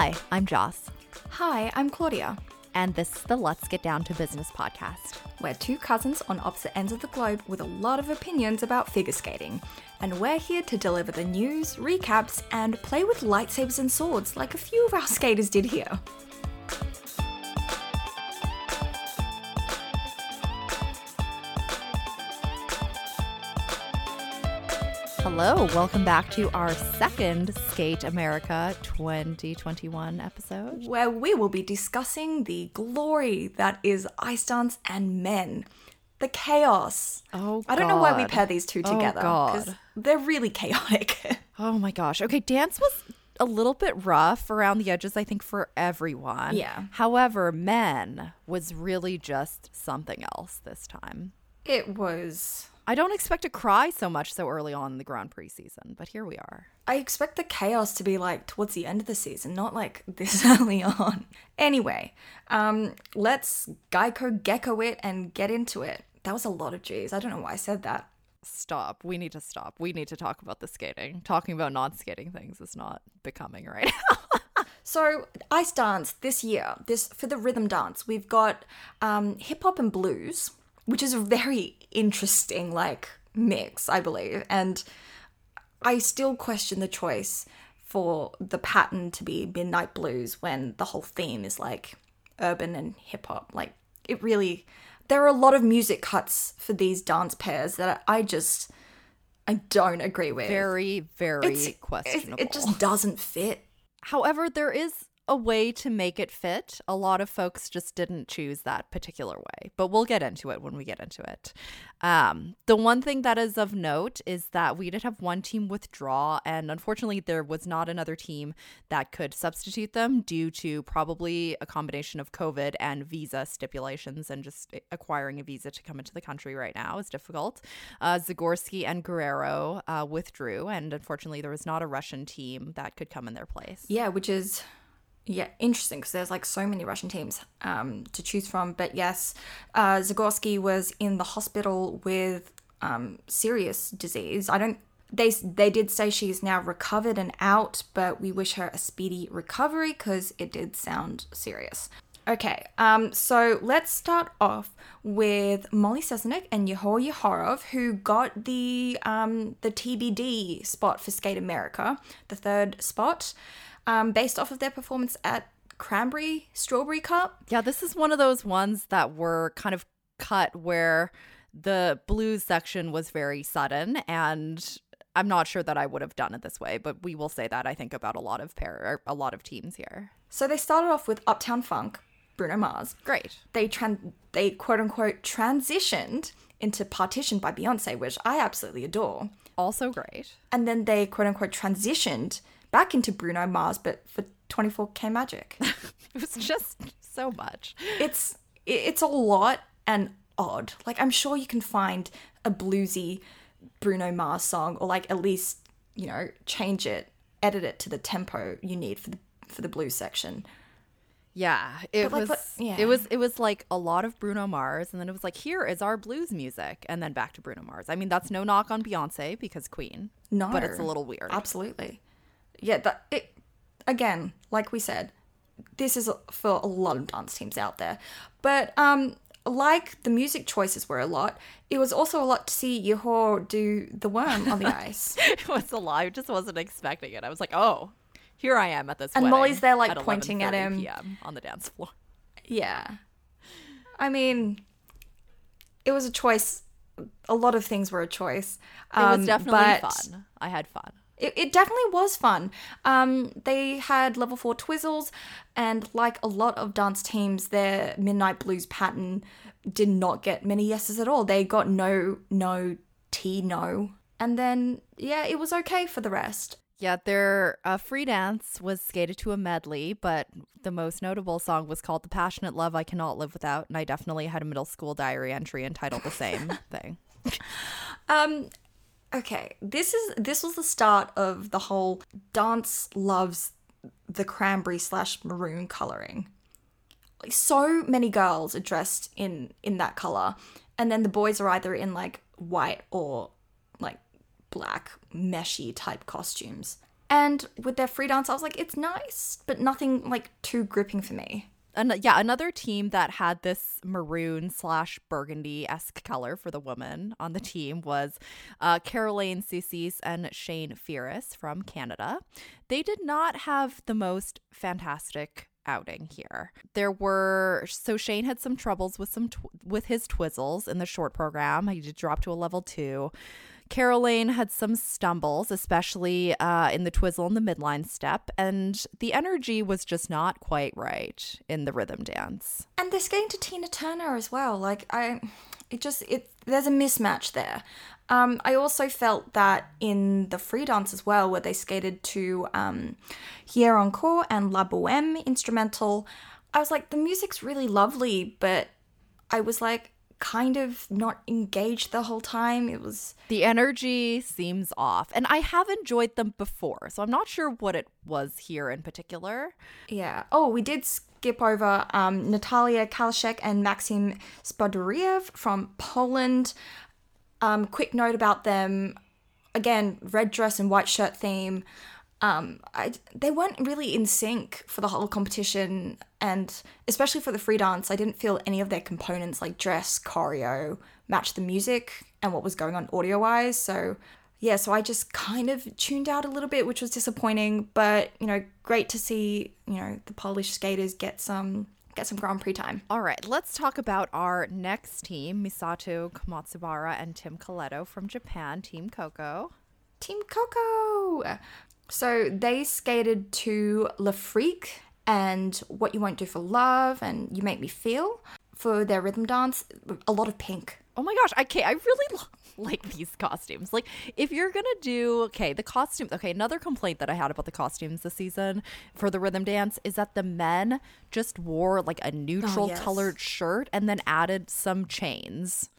Hi, I'm Joss, Hi, I'm Claudia. and this is the Let's Get Down to Business podcast. We're two cousins on opposite ends of the globe with a lot of opinions about figure skating. And we're here to deliver the news, recaps, and play with lightsabers and swords like a few of our skaters did here. Hello, welcome back to our second Skate America 2021 episode. Where we will be discussing the glory that is ice dance and men. The chaos. Oh, I don't know why we pair these two oh, together. God. they're really chaotic. Oh my gosh. Okay, dance was a little bit rough around the edges, I think, for everyone. Yeah. However, men was really just something else this time. it was I don't expect to cry so much so early on in the Grand Prix season, but here we are. I expect the chaos to be like towards the end of the season, not like this early on. Anyway, um, let's Geico gecko it and get into it. That was a lot of G's. I don't know why I said that. Stop. We need to stop. We need to talk about the skating. Talking about non skating things is not becoming right now. So ice dance this year, this for the rhythm dance, we've got um, hip hop and blues, which is a very interesting like mix, I believe, and I still question the choice for the pattern to be midnight blues when the whole theme is like urban and hip hop. Like it really, there are a lot of music cuts for these dance pairs that I just I don't agree with. very, very It's- it- questionable. it just doesn't fit. However, there is a way to make it fit. A lot of folks just didn't choose that particular way, but we'll get into it when we get into it. Um, the one thing that is of note is that we did have one team withdraw, and unfortunately, there was not another team that could substitute them due to probably a combination of COVID and visa stipulations, and just acquiring a visa to come into the country right now is difficult. Uh, Zagorski and Guerreiro uh, withdrew, and unfortunately, there was not a Russian team that could come in their place. Yeah, which is yeah interesting because there's like so many Russian teams um, to choose from. But yes, uh, Zagorski was in the hospital with um, serious disease. I don't. They they did say she's now recovered and out, but we wish her a speedy recovery because it did sound serious. Okay, um, so let's start off with Molly Cesanek and Yehor Yehorov, who got the um, the TBD spot for Skate America, the third spot, um, based off of their performance at Cranberry Strawberry Cup. Yeah, this is one of those ones that were kind of cut where the blues section was very sudden and I'm not sure that I would have done it this way, but we will say that I think about a lot of pair or a lot of teams here. So they started off with Uptown Funk, Bruno Mars. Great. They tran- they quote unquote transitioned into Partition by Beyonce, which I absolutely adore. Also great. and then they quote unquote transitioned back into Bruno Mars, but for 24K Magic. It was just so much. it's it's a lot and odd. Like I'm sure you can find a bluesy Bruno Mars song, or like at least you know change it, edit it to the tempo you need for the for the blues section. Yeah, it like, was what- yeah. it was it was like a lot of Bruno Mars and then it was like here is our blues music and then back to Bruno Mars. I mean, that's no knock on Beyonce because Queen. No, But it's a little weird. Absolutely, yeah. That it again, like we said, this is for a lot of dance teams out there. But um, like the music choices were a lot, it was also a lot to see Yehor do the worm on the ice. it was a lie. I just wasn't expecting it. I was like, oh, here I am at this. And Molly's there, like, at pointing at him. PM on the dance floor. Yeah. I mean, it was a choice. A lot of things were a choice. It was Um, definitely fun. I had fun. It, it definitely was fun. Um, they had level four twizzles, and like a lot of dance teams, their midnight blues pattern did not get many yeses at all. They got no, no, T, no, and then yeah, it was okay for the rest. Yeah, their uh, free dance was skated to a medley, but the most notable song was called "The Passionate Love I Cannot Live Without," and I definitely had a middle school diary entry entitled the same thing. Um, okay, this is this was the start of the whole dance loves the cranberry slash maroon coloring. Like, so many girls are dressed in in that color, and then the boys are either in like white or like black meshy type costumes. And with their free dance, I was like, it's nice, but nothing like too gripping for me. An- yeah, another team that had this maroon slash burgundy esque color for the woman on the team was uh, Carolane Soucisse and Shane Firus from Canada. They did not have the most fantastic outing here. There were so Shane had some troubles with some tw- with his twizzles in the short program. He did drop to a level two. Carolane had some stumbles, especially uh, in the twizzle and the midline step, and the energy was just not quite right in the rhythm dance. And they're skating to Tina Turner as well. Like I, it just it there's a mismatch there. Um, I also felt that in the free dance as well, where they skated to um, Hier Encore and La Boheme instrumental, I was like, the music's really lovely, but I was like, kind of not engaged the whole time. It was The energy seems off, and I have enjoyed them before, so I'm not sure what it was here in particular. yeah. Oh, we did skip over um, Natalia Kaliszek and Maxim Spodyriev from Poland. Um, quick note about them. Again, red dress and white shirt theme. Um, I, they weren't really in sync for the whole competition, and especially for the free dance, I didn't feel any of their components like dress, choreo, match the music and what was going on audio wise. So, yeah, so I just kind of tuned out a little bit, which was disappointing. But you know, great to see you know the Polish skaters get some get some Grand Prix time. All right, let's talk about our next team Misato Komatsubara and Tim Koleto from Japan, Team Coco. Team Coco. So they skated to Le Freak and What You Won't Do for Love and You Make Me Feel for their rhythm dance. A lot of pink. Oh my gosh, I can't. I really lo- like these costumes. Like, if you're gonna do okay, the costumes. Okay, another complaint that I had about the costumes this season for the rhythm dance is that the men just wore like a neutral oh, yes. colored shirt and then added some chains.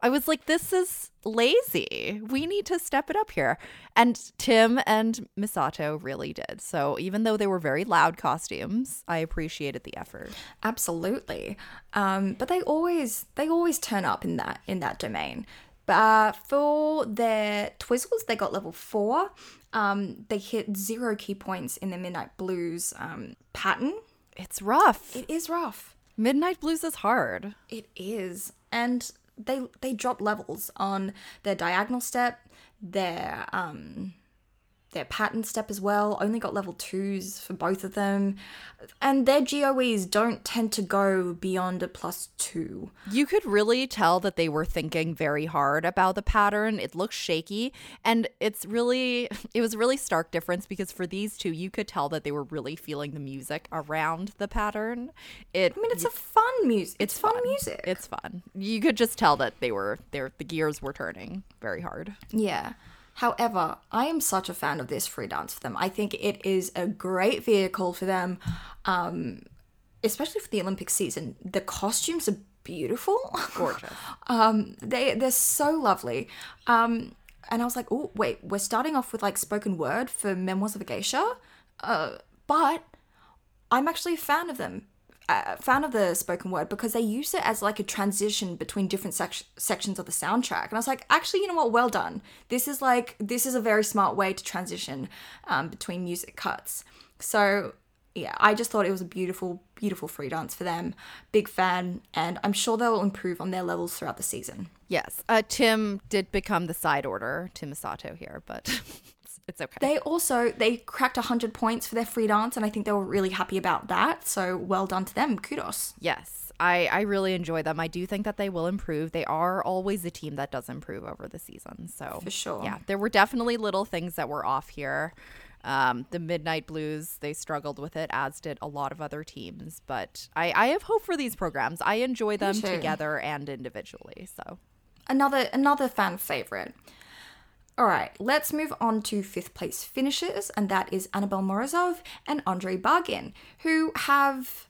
I was like, this is lazy. We need to step it up here. And Tim and Misato really did. So even though they were very loud costumes, I appreciated the effort. Absolutely. Um, but they always they always turn up in that in that domain. But uh, for their Twizzles, they got level four. Um, they hit zero key points in the Midnight Blues um, pattern. It's rough. It is rough. Midnight Blues is hard. It is, and they they drop levels on their diagonal step, their um, their pattern step as well. Only got level twos for both of them, and their GOEs don't tend to go beyond a plus two. You could really tell that they were thinking very hard about the pattern. It looks shaky and it's really it was a really stark difference because for these two you could tell that they were really feeling the music around the pattern. It I mean, it's a fun music. It's, fun, fun. music. it's fun. You could just tell that they were they the gears were turning very hard. Yeah. However, I am such a fan of this free dance for them. I think it is a great vehicle for them, um, especially for the Olympic season. The costumes are beautiful. Gorgeous. um, they they're so lovely. Um, and I was like, oh wait, we're starting off with like spoken word for Memoirs of a Geisha, uh, but I'm actually a fan of them. Uh, fan of the spoken word because they use it as like a transition between different sec- sections of the soundtrack. And i was like actually you know what? Well done. This is like this is a very smart way to transition um, between music cuts. So yeah i just thought it was a beautiful beautiful free dance for them. Big fan and i'm sure they'll improve on their levels throughout the season. Yes. Uh, Tim did become the side order to Misato here, but it's, okay. they also they cracked 100 points for their free dance and i think they were really happy about that so well done to them kudos Yes, I, I really enjoy them. I do think that they will improve. They are always a team that does improve over the season. So For sure. yeah, there were definitely little things that were off here. Um, the Midnight Blues, they struggled with it, as did a lot of other teams. But I, I have hope for these programs. I enjoy them together and individually. So another another fan favorite. All right, let's move on to fifth place finishers, and that is Annabelle Morozov and Andrei Bagin, who have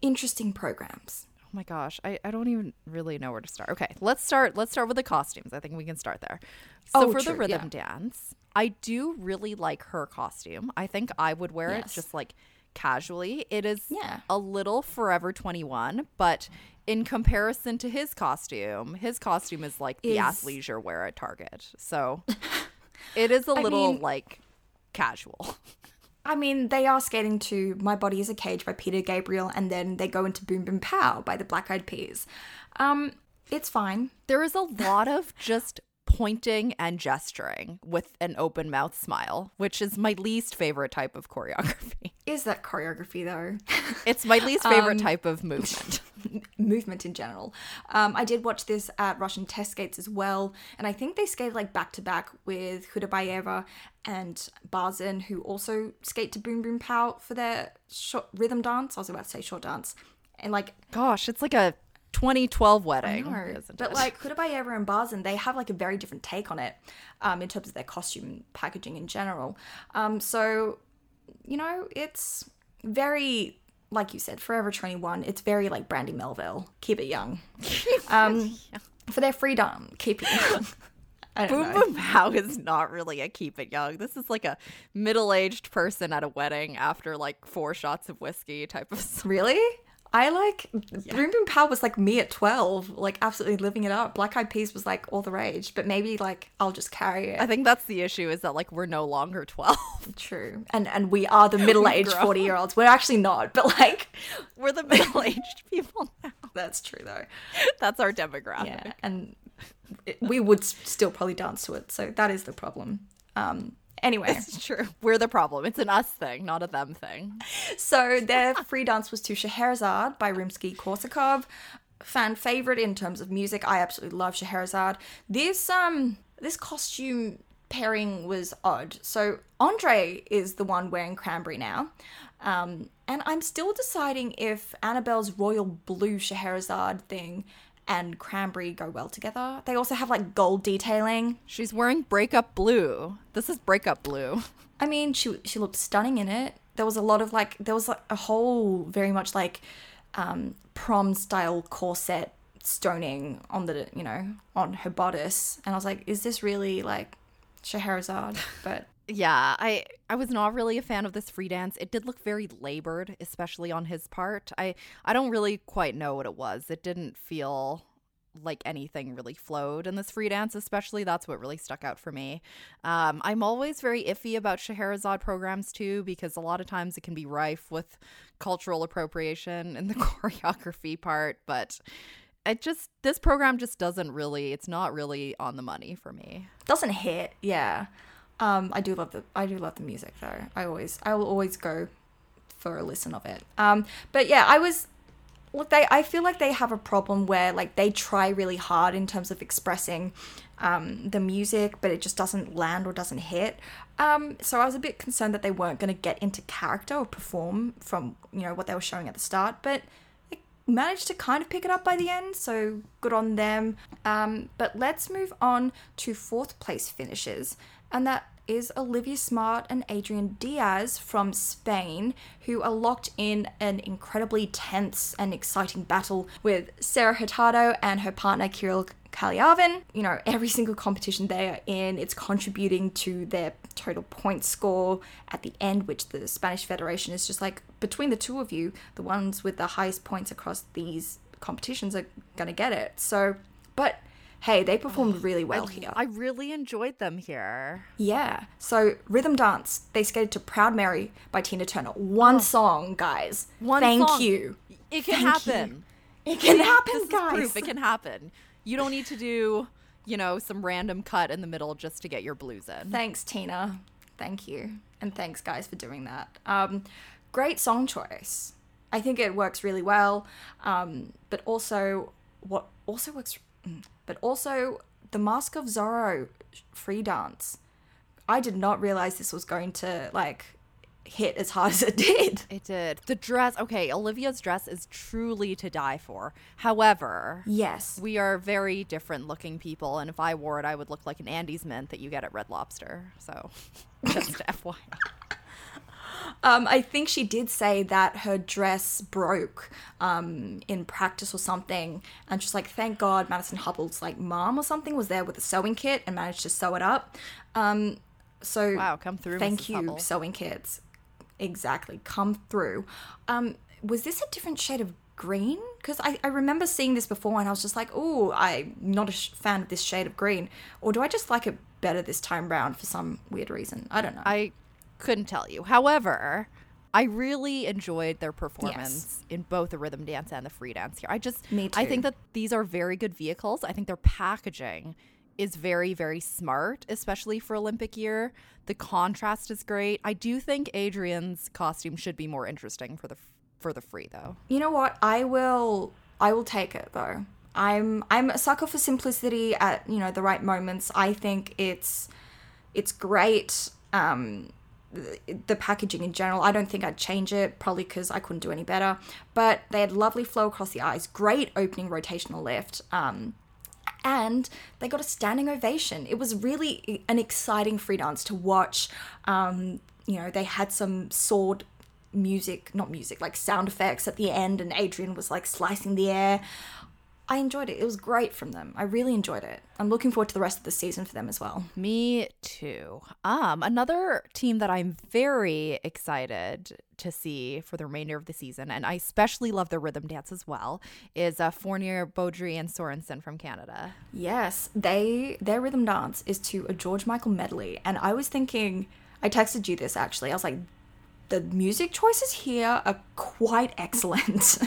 interesting programs. Oh my gosh, I, I don't even really know where to start. Okay, let's start let's start with the costumes. I think we can start there. So Oh, for the rhythm yeah. dance, I do really like her costume. I think I would wear it just like casually. It is Yeah. a little forever 21, but in comparison to his costume, his costume is like the Is- athleisure wear at Target. So it is a little mean- like casual. I mean, they are skating to My Body is a Cage by Peter Gabriel, and then they go into Boom Boom Pow by the Black Eyed Peas. Um, it's fine. There is a lot of just pointing and gesturing with an open mouth smile, which is my least favorite type of choreography. Is that choreography though? It's my least favorite type of movement. movement in general. Um, I did watch this at Russian test skates as well, and I think they skated like back to back with Hudabayeva and Bazin, who also skate to Boom Boom Pow for their short rhythm dance. I was about to say short dance, and like Gosh, it's like a 2012 wedding. no, isn't but it? like Hudabayeva and Bazin, they have like a very different take on it, um, in terms of their costume and packaging in general. Um, so you know, it's very like you said, Forever 21. It's very like Brandy Melville. Keep it young. Um, for their freedom, keep it young. Boom know. Boom Pow is not really a keep it young. This is like a middle aged person at a wedding after like four shots of whiskey type of song. Really? I like Boom Boom Pow was like me at 12, like absolutely living it up. Black Eyed Peas was like all the rage, but maybe like I'll just carry it. I think that's the issue is that like we're no longer 12. True. And and we are the middle-aged 40-year-olds. We're actually not, but like we're the middle aged people now. that's true though. That's our demographic. Yeah, and it, we would still probably dance to it. So that is the problem. Um anyway, It's true. We're the problem. It's an us thing, not a them thing. so their free dance was to Scheherazade by Rimsky Korsakov. Fan favorite in terms of music. I absolutely love Scheherazade. This um this costume pairing was odd. So Andrei is the one wearing cranberry now. Um, and I'm still deciding if Annabelle's royal blue Scheherazade thing and cranberry go well together. They also have like gold detailing. She's wearing breakup blue. This is breakup blue. I mean, she she looked stunning in it. There was a lot of like there was like a whole very much like um prom style corset stoning on the you know on her bodice, and I was like, is this really like Scheherazade? But Yeah, I I was not really a fan of this free dance. It did look very labored, especially on his part. I I don't really quite know what it was. It didn't feel like anything really flowed in this free dance, especially that's what really stuck out for me. Um, I'm always very iffy about Scheherazade programs too, because a lot of times it can be rife with cultural appropriation in the choreography part, but it just this program just doesn't really it's not really on the money for me. doesn't hit. Yeah, um, I do love the I do love the music though. I always I will always go for a listen of it. Um, but yeah, I was look they I feel like they have a problem where like they try really hard in terms of expressing um, the music, but it just doesn't land or doesn't hit. Um, so I was a bit concerned that they weren't going to get into character or perform from you know what they were showing at the start, but they managed to kind of pick it up by the end. So good on them. Um, but let's move on to fourth place finishes, and that is Olivia Smart and Adrian Diaz from Spain, who are locked in an incredibly tense and exciting battle with Sarah Hurtado and her partner Kirill Khaliavin. You know, every single competition they are in, it's contributing to their total point score at the end, which the Spanish Federation is just like, between the two of you, the ones with the highest points across these competitions are going to get it. So, but hey, they performed really well here. I really enjoyed them here. Yeah. So rhythm dance, they skated to Proud Mary by Tina Turner. One song, guys. One Thank song. you. It can Thank you. happen. It can happen, This is guys. proof it can happen. You don't need to do, you know, some random cut in the middle just to get your blues in. Thanks, Tina. Thank you. And thanks, guys, for doing that. Um, great song choice. I think it works really well. Um, but also, what also works, but also the Mask of Zorro free dance. I did not realize this was going to like hit as hard as it did. It did. The dress, okay, Olivia's dress is truly to die for. However, Yes. we are very different looking people, and if I wore it, I would look like an Andes mint that you get at Red Lobster. So, just FYI. Um, I think she did say that her dress broke um, in practice or something, and she's like, "Thank God, Madison Hubbell's like mom or something was there with a sewing kit and managed to sew it up." Um, so Wow, come through, Thank Mrs. you, Hubbell. sewing kits. Exactly, come through. Um, was this a different shade of green? Because I, I remember seeing this before, and I was just like, "Oh, I'm not a sh- fan of this shade of green," or do I just like it better this time round for some weird reason? I don't know. I couldn't tell you. However, I really enjoyed their performance in both the rhythm dance and the free dance here. I just Me too. I think that these are very good vehicles. I think their packaging is very very smart, especially for Olympic year. The contrast is great. I do think Adrian's costume should be more interesting for the for the free though. You know what? I will I will take it though. I'm I'm a sucker for simplicity at, you know, the right moments. I think it's it's great. Um the, packaging in general, I don't think I'd change it, probably because I couldn't do any better. But they had lovely flow across the eyes, great opening rotational lift. Um, and they got a standing ovation. It was really an exciting free dance to watch. Um, you know, they had some sword music, not music, like sound effects at the end, and Adrian was like slicing the air. I enjoyed it. It was great from them. I really enjoyed it. I'm looking forward to the rest of the season for them as well. Me too. Um, another team that I'm very excited to see for the remainder of the season, and I especially love their rhythm dance as well, is uh, Fournier, Beaudry, and Sorensen from Canada. Yes, they their rhythm dance is to a George Michael medley, and I was thinking, I texted you this actually. I was like, the music choices here are quite excellent.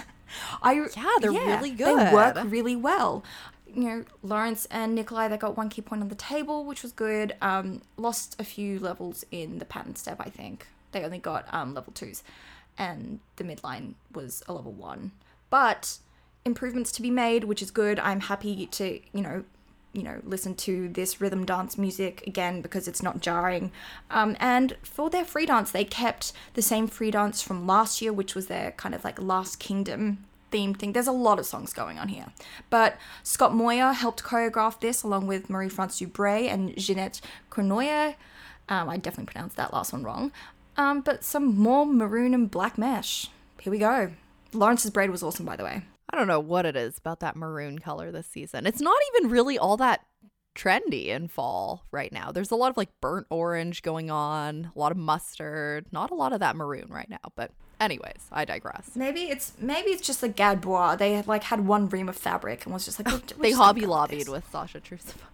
I Yeah, they're really good. They work really well. You know, Laurence and Nikolaj, they got one key point on the table, which was good. Um, lost a few levels in the pattern step, I think. They only got um, level twos, and the midline was a level one. But improvements to be made, which is good. I'm happy to, you know, you know, listen to this rhythm dance music again because it's not jarring. Um, and for their free dance, they kept the same free dance from last year, which was their kind of like Last Kingdom themed thing. There's a lot of songs going on here. But Scott Moir helped choreograph this along with Marie France Dubreuil and Jeanette Cornoyer. Um, I definitely pronounced that last one wrong. Um, but some more maroon and black mesh. Here we go. Laurence's braid was awesome, by the way. I don't know what it is about that maroon color this season. It's not even really all that trendy in fall right now. There's a lot of like burnt orange going on, a lot of mustard, not a lot of that maroon right now. But anyways, I digress. Maybe it's maybe it's just the Gadbois. They had like had one ream of fabric and was just like They hobby lobbied with Sasha Trusova.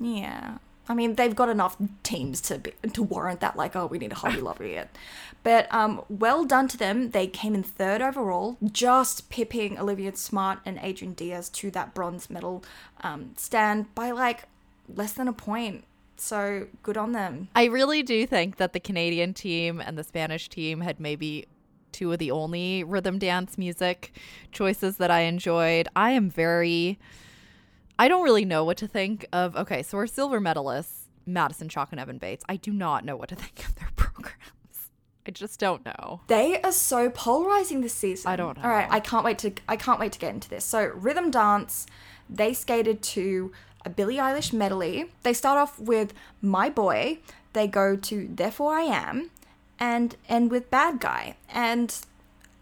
Yeah, I mean they've got enough teams to be, to warrant that. Like oh we need a hobby lobby it. But um, well done to them. They came in third overall, just pipping Olivia Smart and Adrian Diaz to that bronze medal um, stand by like less than a point. So good on them. I really do think that the Canadian team and the Spanish team had maybe two of the only rhythm dance music choices that I enjoyed. I am very I don't really know what to think of okay, so our silver medalists, Madison Chock and Evan Bates. I do not know what to think of their programs. I just don't know. They are so polarizing this season. I don't All right. I can't wait to I can't wait to get into this. So rhythm dance, they skated to a Billie Eilish medley. They start off with My Boy. They go to Therefore I Am, and end with Bad Guy. And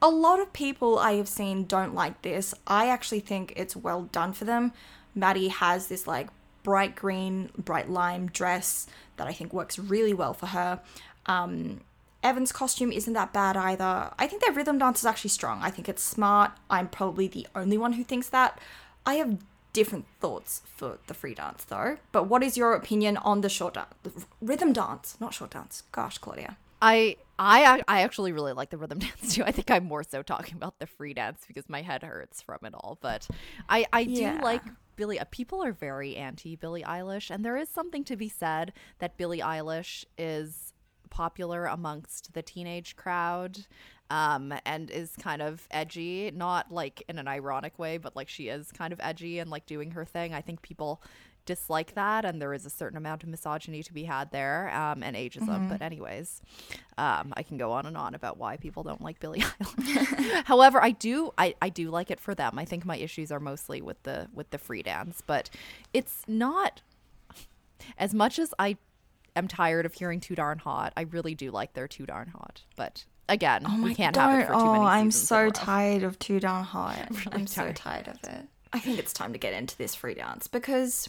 a lot of people I have seen don't like this. I actually think it's well done for them. Maddie has this like bright green, bright lime dress that I think works really well for her. Um, Evan's costume isn't that bad either. I think their rhythm dance is actually strong. I think it's smart. I'm probably the only one who thinks that. I have different thoughts for the free dance though. But what is your opinion on the short dance? Rhythm dance, not short dance. Gosh, Claudia. I I I actually really like the rhythm dance too. I think I'm more so talking about the free dance because my head hurts from it all. But I I do Yeah. like Billie. People are very anti Billie Eilish, and there is something to be said that Billie Eilish is popular amongst the teenage crowd. Um, and is kind of edgy, not like in an ironic way, but like she is kind of edgy and like doing her thing. I think people dislike that, and there is a certain amount of misogyny to be had there, um, and ageism. But anyways, um, I can go on and on about why people don't like Billie Eilish. However, I do I, I do like it for them. I think my issues are mostly with the with the free dance, but it's not as much as I am tired of hearing too darn hot. I really do like their too darn hot, but. Again, we can't have it for too oh, many I'm in a so tired of Too Darn Hot. I'm so tired. tired of it. I think it's time to get into this free dance because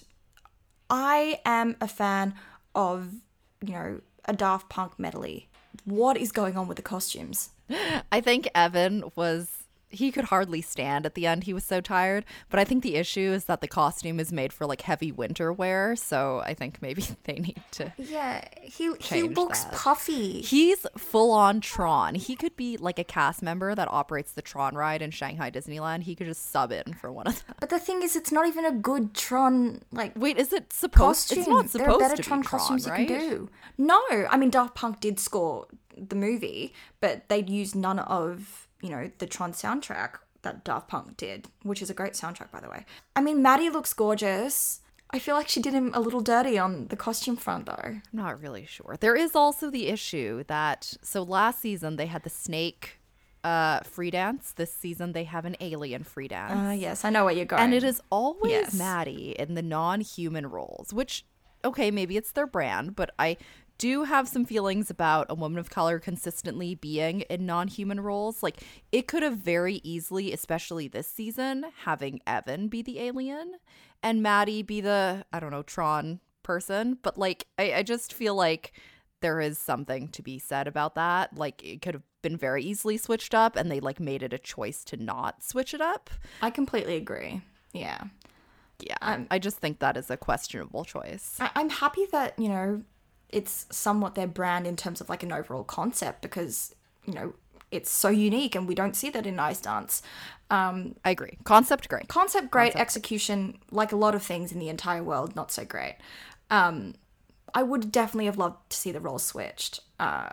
I am a fan of, you know, a Daft Punk medley. What is going on with the costumes? I think Evan was he could hardly stand at the end. He was so tired. But I think the issue is that the costume is made for like heavy winter wear. So I think maybe they need to. Yeah, he he looks that. puffy. He's full on Tron. He could be like a cast member that operates the Tron ride in Shanghai Disneyland. He could just sub in for one of them. But the thing is, it's not even a good Tron like Wait, is it supposed? costume. It's not there are supposed better to Tron be Tron, costumes right? you can do. No, I mean Daft Punk did score the movie, but they'd use none of you know the Tron soundtrack that Daft Punk did, which is a great soundtrack by the way. I mean, Maddie looks gorgeous. I feel like she did him a little dirty on the costume front though. I'm not really sure. There is also the issue that so last season they had the snake uh free dance. This season they have an alien free dance. Uh, yes, I know where you're going. and it is always Yes. Maddie in the non-human roles, which okay, maybe it's their brand, but I do have some feelings about a woman of color consistently being in non-human roles. Like it could have very easily, especially this season, having Evan be the alien and Maddie be the I don't know Tron person. But like I, I just feel like there is something to be said about that. Like it could have been very easily switched up, and they like made it a choice to not switch it up. I completely agree. Yeah. Yeah, I just think that is a questionable choice. I- I'm happy that, you know, it's somewhat their brand in terms of like an overall concept because, you know, it's so unique and we don't see that in Ice Dance. Um, I agree. Concept great. concept great, execution, like a lot of things in the entire world, not so great. Um, I would definitely have loved to see the roles switched. Uh,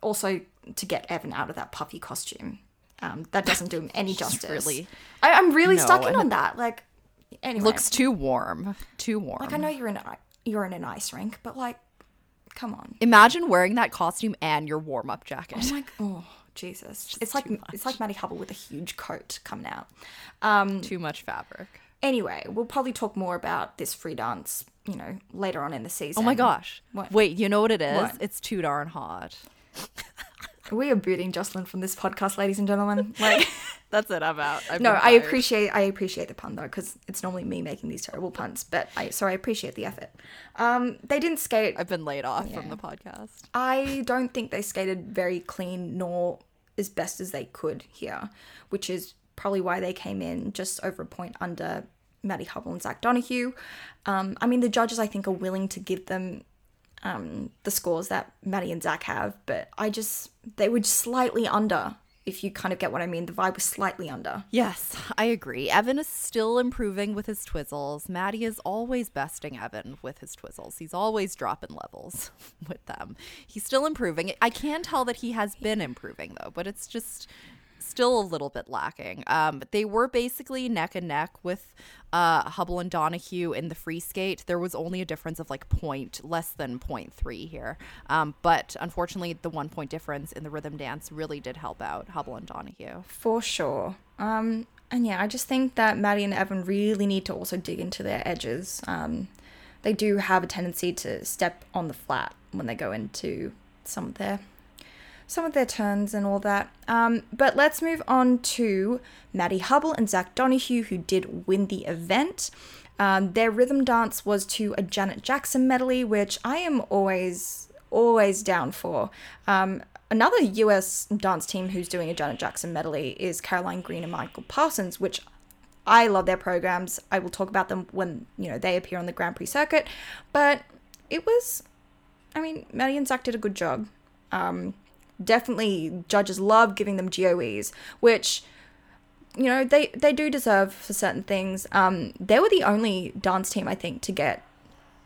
also, to get Evan out of that puffy costume. Um, that doesn't do him any justice. really- I, I'm really No, stuck in on that. Like, anyway, Looks too warm. Too warm. like I know you're in a, you're in an ice rink, but like, come on. Imagine wearing that costume and your warm up jacket. Oh my oh Jesus! It's like it's like Maddie Hubbell with a huge coat coming out. Um, Too much fabric. anyway, we'll probably talk more about this free dance, you know, later on in the season. Oh my gosh. What? Wait, you know what it is? What? It's too darn hot. We are booting Jocelyn from this podcast, ladies and gentlemen. Like, That's it. I'm out. I've no, I appreciate I appreciate the pun though, because it's normally me making these terrible puns. But I so I appreciate the effort. Um, they didn't skate. I've been laid off from the podcast. I don't think they skated very clean nor as best as they could here, which is probably why they came in just over a point under Maddie Hubbell and Zach Donohue. Um, I mean, the judges, I think, are willing to give them um, the scores that Maddie and Zach have, but I just, they were just slightly under, if you kind of get what I mean. The vibe was slightly under. Yes, I agree. Evan is still improving with his twizzles. Maddie is always besting Evan with his twizzles. He's always dropping levels with them. He's still improving. I can tell that he has been improving though, but it's just still a little bit lacking. Um, they were basically neck and neck with uh, Hubbell and Donohue in the free skate. There was only a difference of like point less than point three here, um, but unfortunately, the one point difference in the rhythm dance really did help out Hubbell and Donohue. For sure. Um, and yeah, I just think that Maddie and Evan really need to also dig into their edges. Um, they do have a tendency to step on the flat when they go into some of their some of their turns and all that. Um, but let's move on to Maddie Hubbell and Zach Donohue, who did win the event. Um, their rhythm dance was to a Janet Jackson medley, which I am always, always down for. Um, another US dance team who's doing a Janet Jackson medley is Caroline Green and Michael Parsons, which I love their programs. I will talk about them when you know they appear on the Grand Prix circuit. But it was, I mean, Maddie and Zach did a good job. Um, definitely, judges love giving them GOEs, which you know they they do deserve for certain things. Um, they were the only dance team I think to get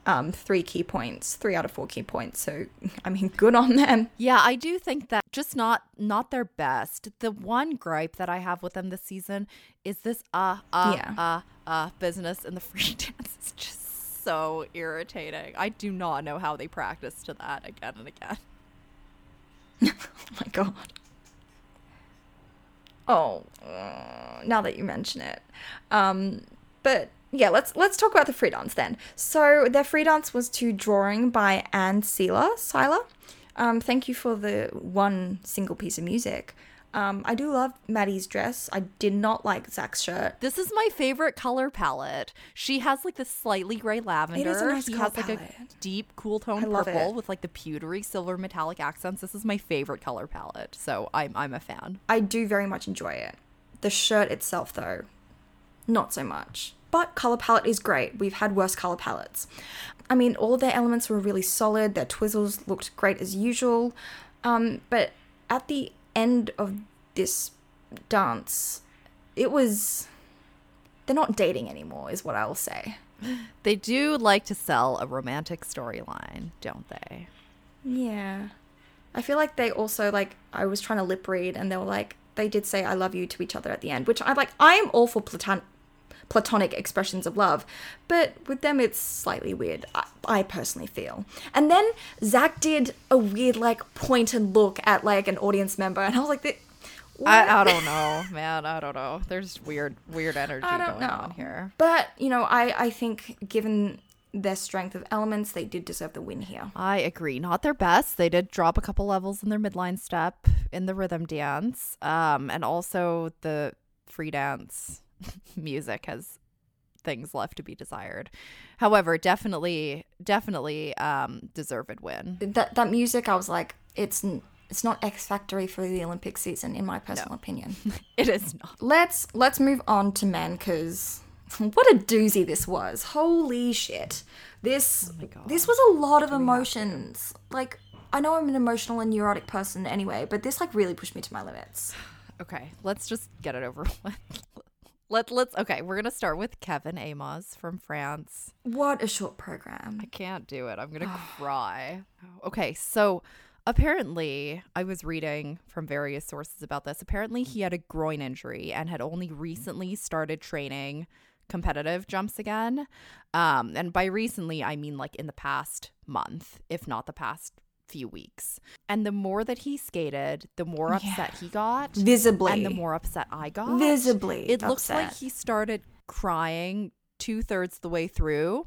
um, three key points, three out of four key points. So I mean, good on them. Yeah, I do think that just not not their best. The one gripe that I have with them this season is this uh uh Yeah. uh uh business in the free dance is just so irritating. I do not know how they practice to that again and again. Oh my god. Oh, uh, now that you mention it. Um, but yeah, let's let's talk about the free dance then. So their free dance was to drawing by Anne Seiler. Seiler. Um, thank you for the one single piece of music. Um, I do love Maddie's dress. I did not like Zach's shirt. This is my favorite color palette. She has like the slightly gray lavender. It is a nice he color has like a palette. deep cool tone purple it. with like the pewtery silver metallic accents. This is my favorite color palette. So I'm I'm a fan. I do very much enjoy it. The shirt itself, though, not so much. But color palette is great. We've had worse color palettes. I mean, all their elements were really solid. Their twizzles looked great as usual. Um, but at the end of this dance, it was. They're not dating anymore, is what I'll say. They do like to sell a romantic storyline, don't they? Yeah. I feel like they also like I was trying to lip read and they were like they did say I love you to each other at the end, which I like I am all for platon- platonic expressions of love, but with them it's slightly weird. I, I personally feel. And then Zach did a weird like point and look at like an audience member and I was like "Th- I, I don't know, man. I don't know. There's weird weird energy going know. on here. But, you know, I I think given their strength of elements, they did deserve the win here. I agree. Not their best. They did drop a couple levels in their midline step in the rhythm dance. Um, and also the free dance music has things left to be desired. However, definitely, definitely um deserved win. That that music I was like it's it's not X Factory for the Olympic season in my personal opinion. It is not. let's let's move on to men because what a doozy this was holy shit this this was a lot of emotions like i know i'm an emotional and neurotic person anyway but this like really pushed me to my limits Okay, let's just get it over with. Let let's okay, we're gonna start with Kevin Aymoz from France. what a short program I can't do it. I'm gonna cry. Okay, so apparently, I was reading from various sources about this. Apparently, he had a groin injury and had only recently started training competitive jumps again. Um, and by recently, I mean like in the past month, if not the past few weeks. And the more that he skated, the more upset he got. visibly And the more upset I got. visibly It looks like he started crying two thirds the way through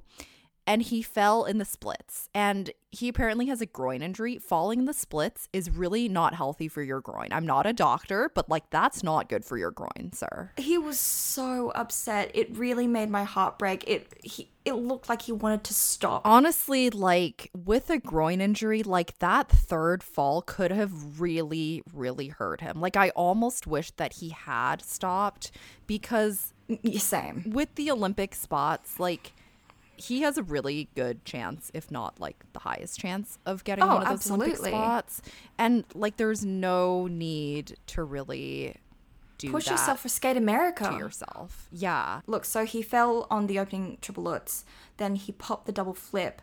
and he fell in the splits. And he apparently has a groin injury. Falling in the splits is really not healthy for your groin. I'm not a doctor, but like that's not good for your groin, sir. he was so upset it really made my heart break it he it looked like he wanted to stop Honestly, like with a groin injury, like that third fall could have really, really hurt him. Like I almost wish that he had stopped because same with the Olympic spots, like he has a really good chance, if not like the highest chance, of getting Oh, one of those Olympic spots. And like, there's no need to really do push yourself for skate america to yourself. Yeah, Look, so he fell on the opening triple lutz, then he popped the double flip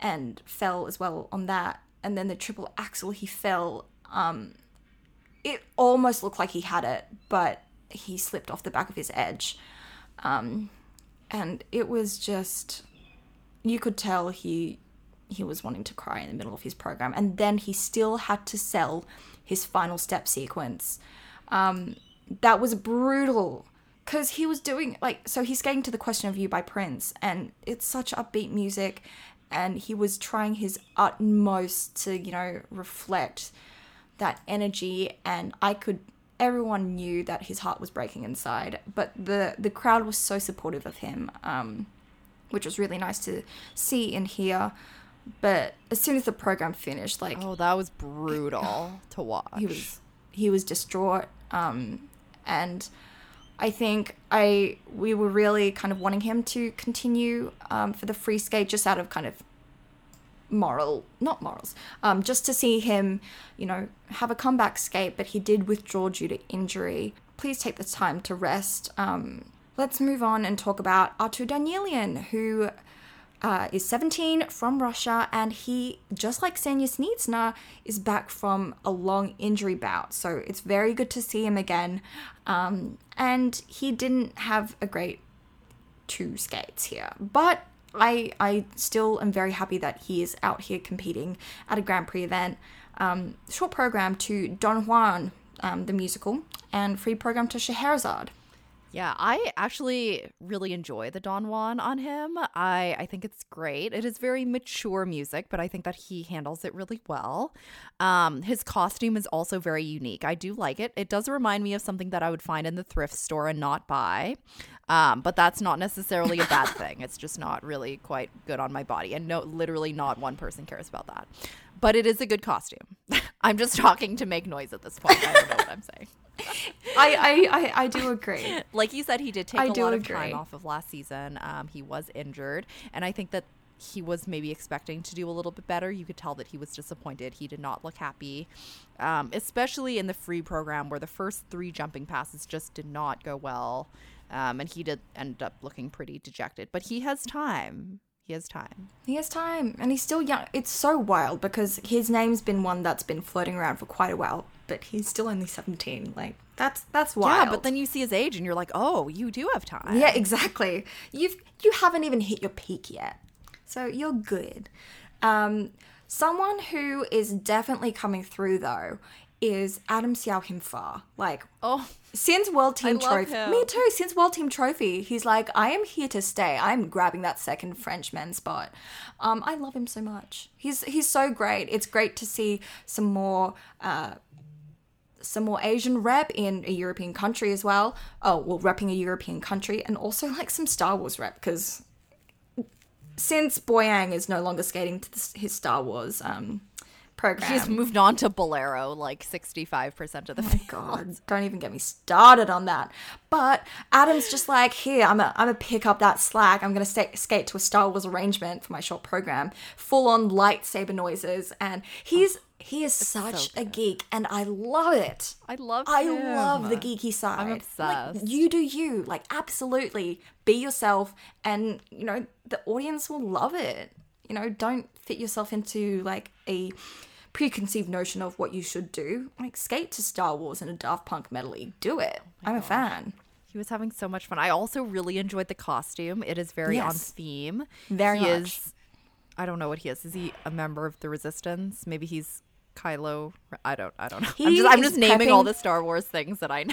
and fell as well on that, and then the triple axel he fell. Um, it almost looked like he had it, but he slipped off the back of his edge, um, and it was just you could tell he he was wanting to cry in the middle of his program, and then he still had to sell his final step sequence. Um, that was brutal because he was doing like so he's skating to the question of you by prince and it's such upbeat music and he was trying his utmost to you know reflect that energy and i could everyone knew that his heart was breaking inside but the the crowd was so supportive of him um which was really nice to see and hear but as soon as the program finished like Oh, that was brutal to watch. he was he was distraught um and i think i we were really kind of wanting him to continue um for the free skate just out of kind of moral not morals um just to see him you know have a comeback skate but he did withdraw due to injury please take the time to rest um let's move on and talk about artur danielian who uh, is 17 from Russia, and he, just like Senya Sinitsyna, is back from a long injury bout. So it's very good to see him again. Um, and he didn't have a great two skates here, but I I still am very happy that he is out here competing at a Grand Prix event. Um, short program to Don Juan, um, the musical, and free program to Scheherazade. Yeah, I actually really enjoy the Don Juan on him. I I think it's great. It is very mature music, but I think that he handles it really well. Um, his costume is also very unique. I do like it. It does remind me of something that I would find in the thrift store and not buy. Um, but that's not necessarily a bad thing. It's just not really quite good on my body, and no, literally not one person cares about that. But it is a good costume. I'm just talking to make noise at this point. I don't know what I'm saying. I, I, I, I do agree. like you said, he did take I a lot of agree. time off of last season. Um, he was injured, and I think that he was maybe expecting to do a little bit better. You could tell that he was disappointed. He did not look happy, um, especially in the free program where the first three jumping passes just did not go well, um, and he did end up looking pretty dejected. But he has time. He has time. He has time, and he's still young. It's so wild because his name's been one that's been floating around for quite a while, but he's still only seventeen. Like that's that's wild. Yeah, but then you see his age, and you're like, oh, you do have time. yeah, exactly. You've you haven't even hit your peak yet, so you're good. Um, someone who is definitely coming through though is Adam Xiao Him Fa. Like Oh, since World Team Trophy, me too. Since World Team Trophy, he's like, I am here to stay. I'm grabbing that second Frenchman spot. Um, I love him so much. He's he's so great. It's great to see some more. Uh, some more Asian rep in a European country as well. Oh, well, repping a European country and also like some Star Wars rep because since Boyang is no longer skating to his Star Wars um, program, he's moved on to Bolero like 65% of the oh field. God, don't even get me started on that. But Adam's just like, here, I'm I'm gonna pick up that slack. I'm gonna sta skate to a Star Wars arrangement for my short program, full on lightsaber noises, and he's he is such a geek, and I love it. I love I him. love the geeky side. I'm Like, obsessed. you do you. Like absolutely be yourself and you know the audience will love it. You know, don't fit yourself into like a preconceived notion of what you should do. Like skate to Star Wars in a Daft Punk medley. Do oh it. I'm a fan. He was having so much fun. I also really enjoyed the costume. It is very on theme. Very he much. Is, I don't know what he is. Is he a member of the Resistance? Maybe he's Kylo. I don't. I don't know. I'm just, I'm just naming all the Star Wars things that I know.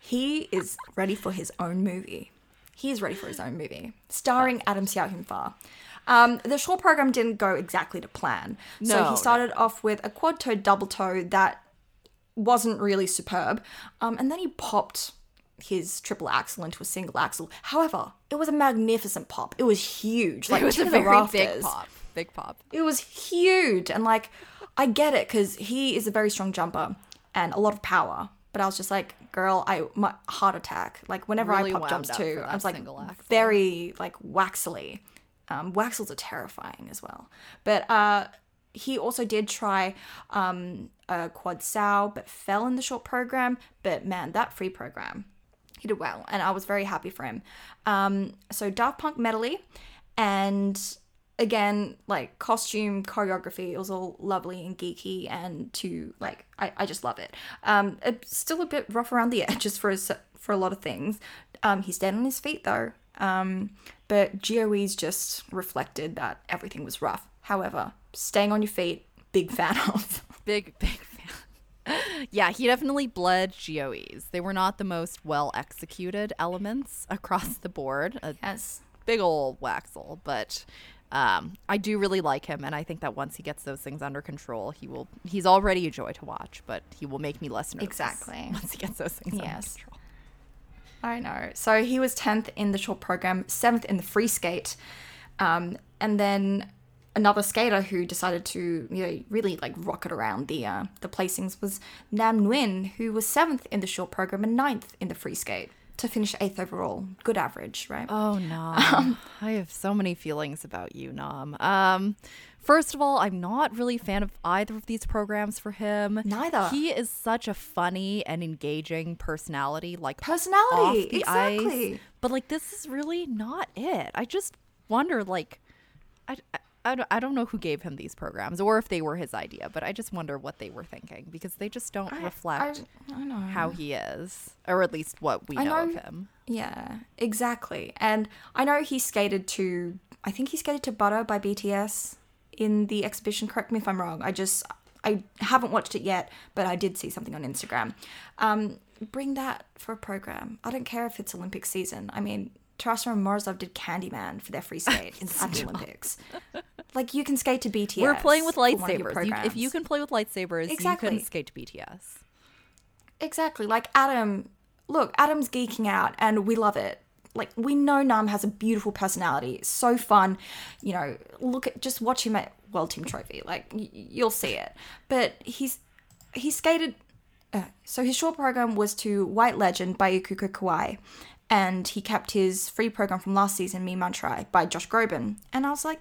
He is ready for his own movie. He is ready for his own movie, starring Adam Xiao Him Fa. Um, the short program didn't go exactly to plan. No, so No, he no. started off with a quad toe, double toe that wasn't really superb. Um, and then he popped his triple axel into a single axel. However, it was a magnificent pop. It was huge. Like it was a very big pop. Big pop. It was huge. And like, I get it because he is a very strong jumper and a lot of power. But I was just like, girl, I my heart attack. Like whenever Really I pop jumps too, I was like very like waxily. Um, waxels are terrifying as well. But uh, he also did try um, a quad sow, but fell in the short program. But man, that free program, he did well, and I was very happy for him. Um, so Daft Punk medley, and again, like costume choreography, it was all lovely and geeky, and to like, I, I just love it. Um, it's still a bit rough around the edges for us for a lot of things. Um, he stayed on his feet though. Um, but GOE's just reflected that everything was rough. However, staying on your feet, big fan of. Big big fan. yeah, he definitely bled GOEs. They were not the most well executed elements across the board. A Yes. big old waxel, but um, I do really like him, and I think that once he gets those things under control, he will. He's already a joy to watch, but he will make me less nervous. Exactly. Once he gets those things Yes. under control. I know. So he was 10th in the short program, 7th in the free skate. Um, and then another skater who decided to you know, really like rocket around the uh, the placings was Nam Nguyen, who was 7th in the short program and 9th in the free skate to finish 8th overall. Good average, right? Oh no, I have so many feelings about you, Nam. Um, first of all, I'm not really a fan of either of these programs for him. Neither. He is such a funny and engaging personality, like Personality, exactly. ice. But like, this is really not it. I just wonder, like, I. I I don't, know who gave him these programs or if they were his idea, but I just wonder what they were thinking because they just don't reflect I know. how he is, or at least what we I know, of him. Yeah, exactly. And I know he skated to, I think he skated to Butter by BTS in the exhibition. Correct me if I'm wrong. I just, I haven't watched it yet, but I did see something on Instagram. Um, bring that for a program. I don't care if it's Olympic season. I mean, Tarasova and Morozov did Candyman for their free skate at the Olympics. Like you can skate to BTS. We're playing with for one of your lightsabers. You, if you can play with lightsabers, Exactly. you can skate to BTS. Exactly. Like Adam, look, Adam's geeking out and we love it. Like we know Nam has a beautiful personality. So fun. You know, look at just watch him at World Team Trophy. Like y- you'll see it. But he's he skated uh, so his short program was to White Legend by Ikuko Kawai. And he kept his free program from last season, Mi Mancherai, by Josh Groban. And I was like,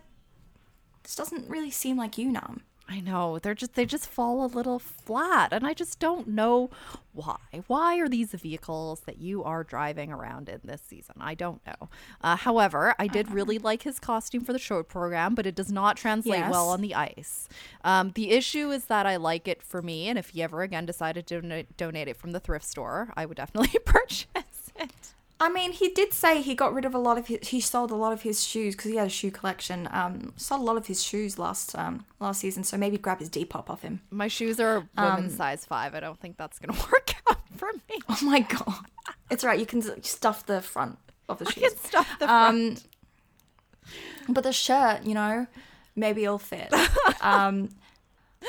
this doesn't really seem like you, Nam. I know they're just they just fall a little flat, and I just don't know why. Why are these vehicles that you are driving around in this season? I don't know. Uh, however, I did really like his costume for the short program, but it does not translate well on the ice. Um, the issue is that I like it for me, and if he ever again decided to donate, donate it from the thrift store, I would definitely purchase it. I mean, he did say he got rid of a lot of his. He sold a lot of his shoes because he had a shoe collection. Um, sold a lot of his shoes last um last season. So maybe grab his Depop off him. My shoes are Um, women's size five. I don't think that's gonna work out for me. Oh my god, it's right. You can stuff the front of the I shoes. can stuff the front. Um, but the shirt, you know, maybe it'll fit. um,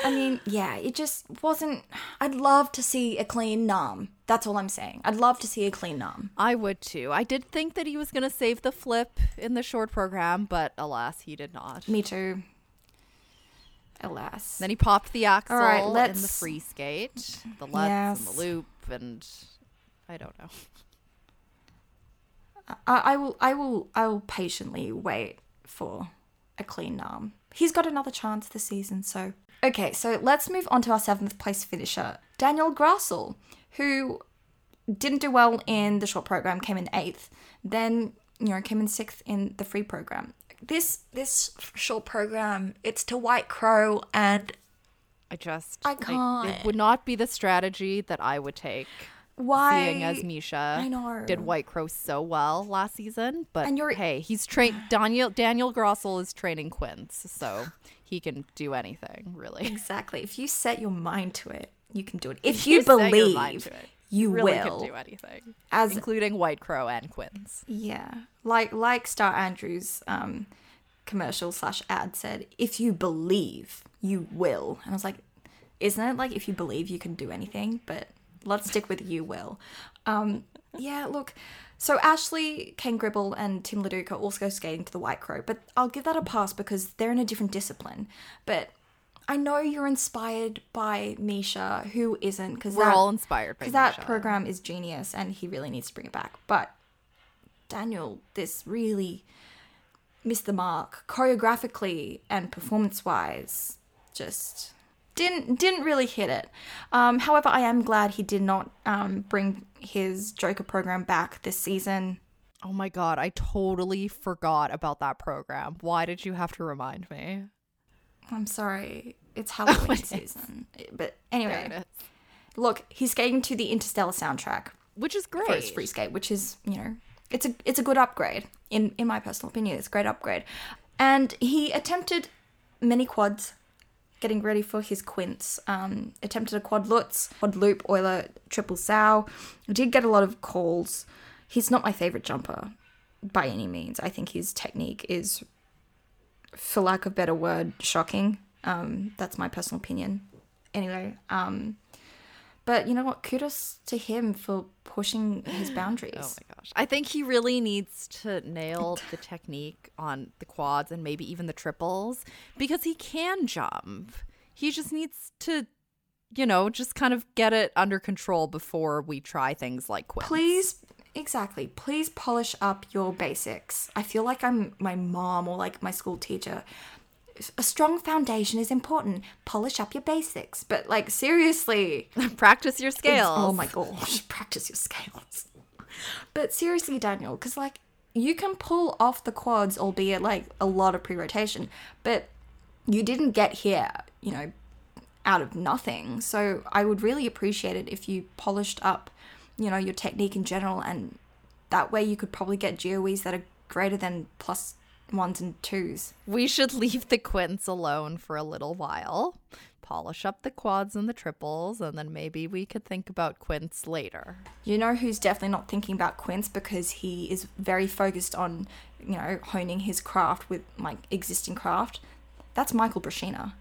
I mean, yeah, it just wasn't. I'd love to see a clean Nam. That's all I'm saying. I'd love to see a clean Nam. I would too. I did think that he was going to save the flip in the short program, but alas, he did not. Me too. Alas. Then he popped the axel right, in the let's- free skate, the lutz and Yes. the loop, and I don't know. I, I will I will I will patiently wait for a clean Nam. He's got another chance this season, so okay. So let's move on to our seventh place finisher, Daniel Grassl, who didn't do well in the short program, came in eighth. Then you know came in sixth in the free program. This this short program, it's to White Crow and I just I can't. It would not be the strategy that I would take. Why Seeing as Misha I know. did White Crow so well last season, but And you're- hey, he's trained. Daniel Daniel Grassl is training quints, so he can do anything really. exactly. If you set your mind to it, you can do it. If You you, mind believe, you really will. can do anything, As including White Crow and quints. Yeah, like like Starr Andrews um, commercial slash ad said, if you believe, you will. And I was like, isn't it like if you believe, you can do anything? But let's stick with you will. Um, yeah, look. So Ashley, Cain-Gribble, and Tim Leduc are also skating to the White Crow, but I'll give that a pass because they're in a different discipline. But I know you're inspired by Misha, who isn't, because We're all inspired by because that program is genius and he really needs to bring it back. But Daniel, this really missed the mark choreographically and performance wise. Just didn't didn't really hit it. Um, however, I am glad he did not um, bring his Joker program back this season. Oh my god, I totally forgot about that program. Why did you have to remind me? I'm sorry, it's Halloween it is. season. But anyway, look, he's skating to the Interstellar soundtrack. Which is great. for his free skate, which is you know it's a it's a good upgrade in in my personal opinion. It's a great upgrade, and he attempted many quads, getting ready for his quints. Um, attempted a quad lutz, quad loop, Euler, triple sow. Did get a lot of calls. He's not my favorite jumper by any means. I think his technique is, for lack of better word, shocking. Um, that's my personal opinion. Anyway, um, but you know what? Kudos to him for pushing his boundaries. Oh my gosh. I think he really needs to nail the technique on the quads and maybe even the triples because he can jump. He just needs to, you know, just kind of get it under control before we try things like quints. Please, exactly. Please polish up your basics. I feel like I'm my mom or like my school teacher. A strong foundation is important. Polish up your basics. But like seriously, practice your oh scales. Oh my gosh, practice your scales. But seriously, Daniel, because like you can pull off the quads, albeit like a lot of pre rotation, but you didn't get here, you know, out of nothing. So I would really appreciate it if you polished up, you know, your technique in general, and that way you could probably get GOEs that are greater than plus ones and twos. We should leave the quints alone for a little while, polish up the quads and the triples, and then maybe we could think about quints later. You know who's definitely not thinking about quints because he is very focused on, you know, honing his craft with like existing craft. That's Michael Brezina.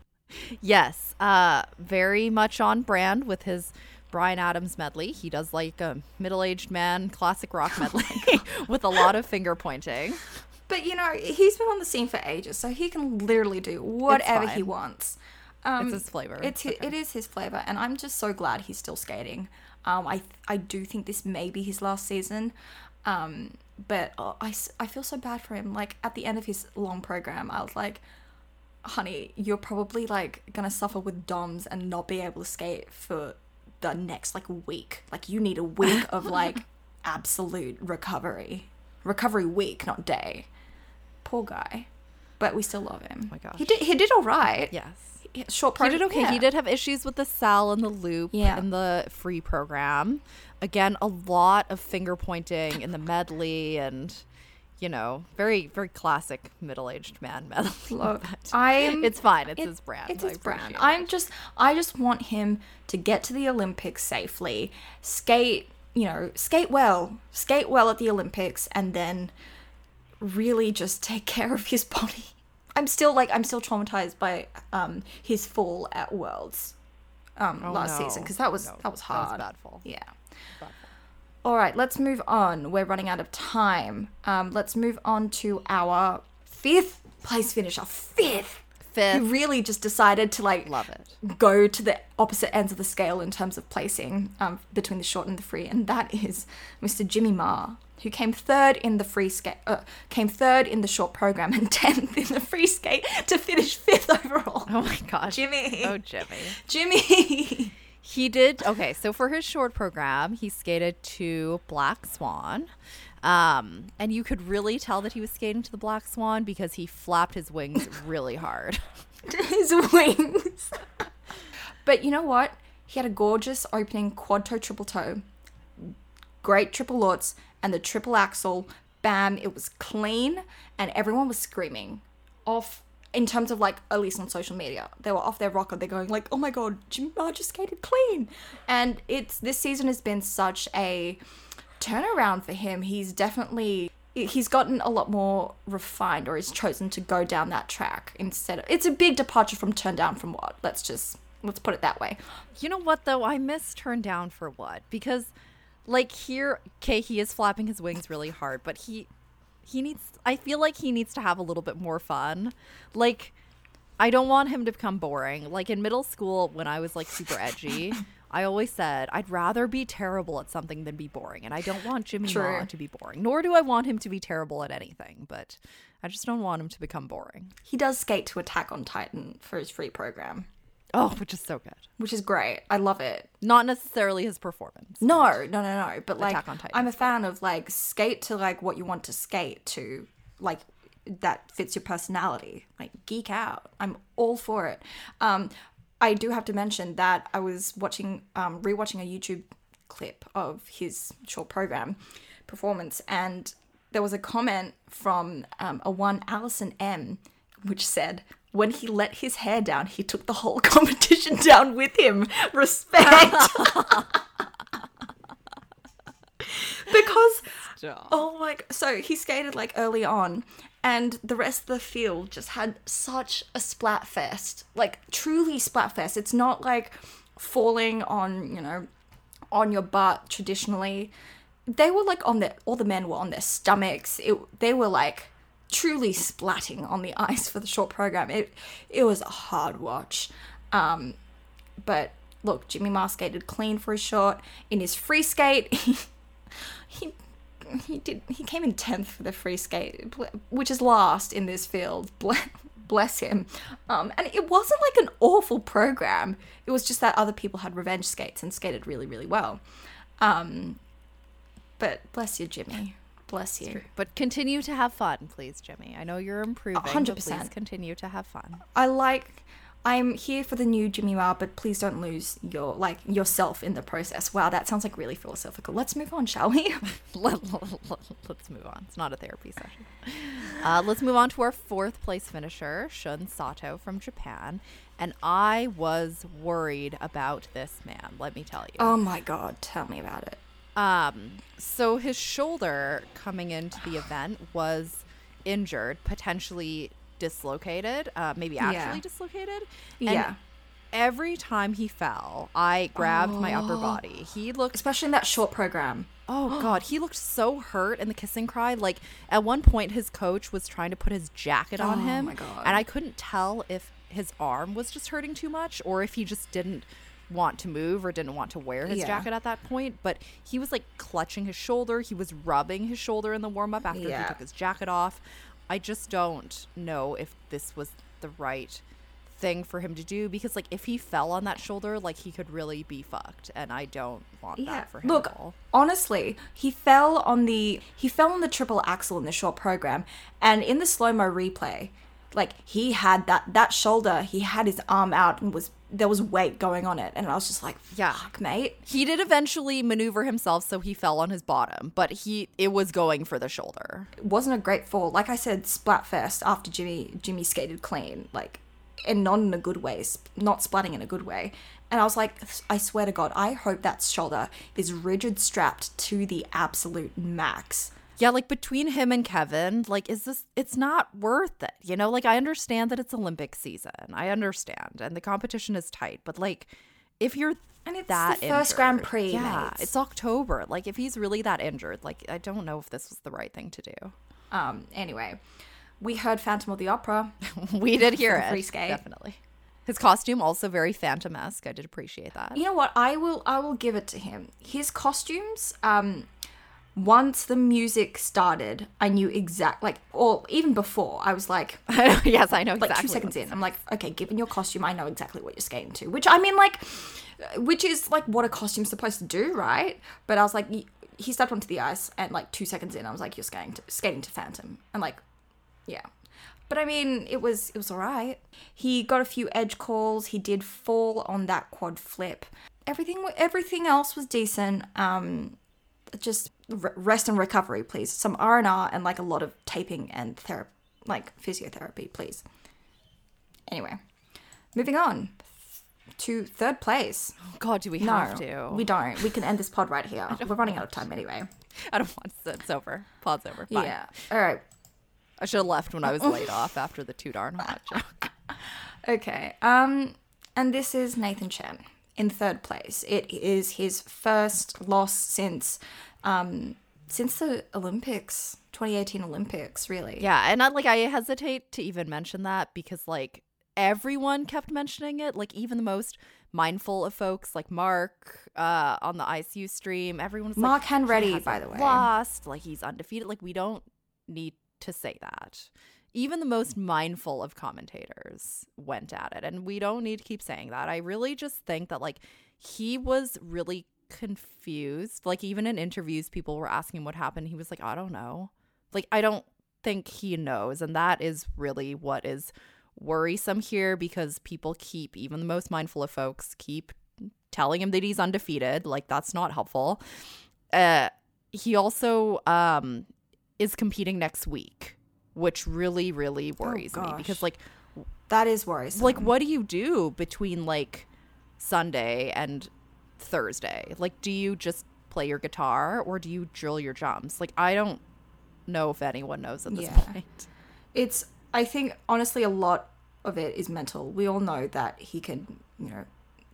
Yes, uh, very much on brand with his Bryan Adams medley. He does like a middle-aged man classic rock medley with a lot of finger pointing. But you know, he's been on the scene for ages, so he can literally do whatever he wants. Um, It's his flavor. It's hi- Okay. it is his flavor, and I'm just so glad he's still skating. Um, I I do think this may be his last season, um, but I I I feel so bad for him. Like at the end of his long program, I was like, honey, you're probably like gonna suffer with DOMs and not be able to skate for the next like week. Like you need a week of like absolute recovery, recovery week, not day. Poor guy, but we still love him. Oh my gosh. he did he did all right. yes. He- short He did okay. yeah. He did have issues with the Sal and the loop Yeah. and the free program. Again, a lot of finger pointing in the medley and you know, very very classic middle-aged man medley. Look, but I'm. it's fine. It's it- his brand. It's his brand. appreciate I'm just. I just want him to get to the Olympics safely, skate. You know, skate well, skate well at the Olympics, and then really just take care of his body. I'm still like I'm still traumatized by um his fall at Worlds um Oh, last no. season because that was No, that was that was hard. bad fall. Yeah. Bad All right, let's move on. We're running out of time. Um, let's move on to our fifth place finisher. Fifth. Fifth. He really just decided to like Love it. go to the opposite ends of the scale in terms of placing um, between the short and the free, and that is Mr. Jimmy Ma, who came third in the free skate, uh, came third in the short program and tenth in the free skate to finish fifth overall. Oh my gosh. Jimmy. Oh, Jimmy. Jimmy. He did okay. So for his short program, he skated to Black Swan, um, and you could really tell that he was skating to the Black Swan because he flapped his wings really hard. his wings. but you know what? He had a gorgeous opening quad toe, triple toe, great triple lutz, and the triple axel. Bam! It was clean, and everyone was screaming off. In terms of like, at least on social media, they were off their rocker. They're going like, "Oh my god, Jimmy Ma just skated clean," and it's this season has been such a turnaround for him. He's definitely he's gotten a lot more refined or he's chosen to go down that track instead of it's a big departure from turn down from what let's just let's put it that way You know what though? I miss turn down for what? Because like here, okay, he is flapping his wings really hard, but he he needs I feel like he needs to have a little bit more fun. Like I don't want him to become boring. Like in middle school when I was like super edgy, I always said I'd rather be terrible at something than be boring, and I don't want Jimmy True. Ma to be boring. Nor do I want him to be terrible at anything, but I just don't want him to become boring. he does skate to attack on titan for his free program Oh, which is so good. which is great. I love it. Not necessarily his performance. no no no no. But like i'm a fan of like skate to like what you want to skate to like that fits your personality. Like geek out. I'm all for it. Um i do have to mention that i was watching um rewatching a youtube clip of his short program performance and there was a comment from um, a one Allison M, which said, "When he let his hair down, he took the whole competition down with him. Respect." because oh my so he skated like early on and the rest of the field just had such a splat fest like truly splat fest it's not like falling on you know on your butt traditionally they were like on their all the men were on their stomachs it they were like truly splatting on the ice for the short program. It it was a hard watch. Um but look jimmy ma skated clean for his short in his free skate. He he did he came in 10th for the free skate which is last in this field. Bless him. Um and it wasn't like an awful program. It was just that other people had revenge skates and skated really really well. Um but bless you jimmy bless you But continue to have fun, please, Jimmy. I know you're improving. but 100%. Please continue to have fun. i like I'm here for the new Jimmy Ma, but please don't lose your like yourself in the process. Wow, that sounds like really philosophical. Let's move on, shall we? Let, us move on. It's not a therapy session. Uh, let's move on to our fourth place finisher, Shun Sato from Japan. And I was worried about this man, let me tell you. oh my god, tell me about it. Um, so his shoulder coming into the event was injured, potentially dislocated, uh, maybe actually Yeah. dislocated. And Yeah. Every time he fell, I grabbed my upper Oh. body. He looked Especially in that short program. Oh god, he looked so hurt in the kiss and cry. Like at one point his coach was trying to put his jacket on Oh him my God. and I couldn't tell if his arm was just hurting too much or if he just didn't want to move or didn't want to wear his Yeah. jacket at that point, but he was like clutching his shoulder. He was rubbing his shoulder in the warm up after Yeah. he took his jacket off. I just don't know if this was the right thing for him to do because like if he fell on that shoulder like he could really be fucked and I don't want that for him Look, at all. honestly, he fell on the he fell on the triple axle in the short program, and in the slow mo replay, like he had that that shoulder, he had his arm out and was there was weight going on it, and I was just like, Yeah. fuck, mate. He did eventually maneuver himself so he fell on his bottom, but he it was going for the shoulder. It wasn't a great fall. Like I said, Splatfest after Jimmy Jimmy skated clean, like, and not in a good way, sp- not splatting in a good way. And I was like, I swear to God, I hope that shoulder is rigid strapped to the absolute max. Yeah, like between him and Kevin, like is this it's not worth it. You know, like I understand that it's Olympic season. I understand and the competition is tight, but like if you're And it's that the first Grand Prix, Yeah, mates. it's October. Like if he's really that injured, like I don't know if this was the right thing to do. Um, anyway, we heard Phantom of the Opera. we did hear it. free skate. Definitely. His costume also very phantom-esque. I did appreciate that. You know what? I will I will give it to him. His costumes, um, once the music started, I knew exact like or even before, I was like yes, I know like two seconds in, I'm like, okay, given your costume, I know exactly what you're skating to. Which I mean, like, which is like what a costume's supposed to do, right? But I was like, he stepped onto the ice, and like two seconds in, I was like, you're skating to skating to Phantom, and like, yeah. But I mean, it was it was alright. He got a few edge calls. He did fall on that quad flip. Everything everything else was decent. Um, just rest and recovery, please. Some R and R and like a lot of taping and therapy, like physiotherapy, please. Anyway, moving on to third place. God, do we No, have to? we don't. We can end this pod right here. We're running out of time anyway. I don't want to. It's over. Pod's over. Bye. Yeah. All right. I should have left when I was laid off after the too darn hot joke. Okay. Um, and this is Nathan Chen in third place. It is his first loss since, um, since the Olympics, 2018 Olympics. Really. Yeah, and I like I hesitate to even mention that because like everyone kept mentioning it, like even the most mindful of folks like Mark uh on the ISU stream, Everyone's Mark like Hanretty, "He hasn't by the way. lost, like he's undefeated. Like we don't need to say that. Even the most mindful of commentators went at it, and we don't need to keep saying that. I really just think that like he was really confused. Like even in interviews, people were asking what happened. He was like, I don't know. Like I don't think he knows, and that is really what is worrisome here because people keep even the most mindful of folks keep telling him that he's undefeated. Like that's not helpful. Uh, he also um is competing next week, which really really worries me because like That is worrisome. like what do you do between like Sunday and Thursday? Like do you just play your guitar or do you drill your jumps? Like I don't know if anyone knows at this Yeah. point. it's i think honestly a lot of it is mental we all know that he can you know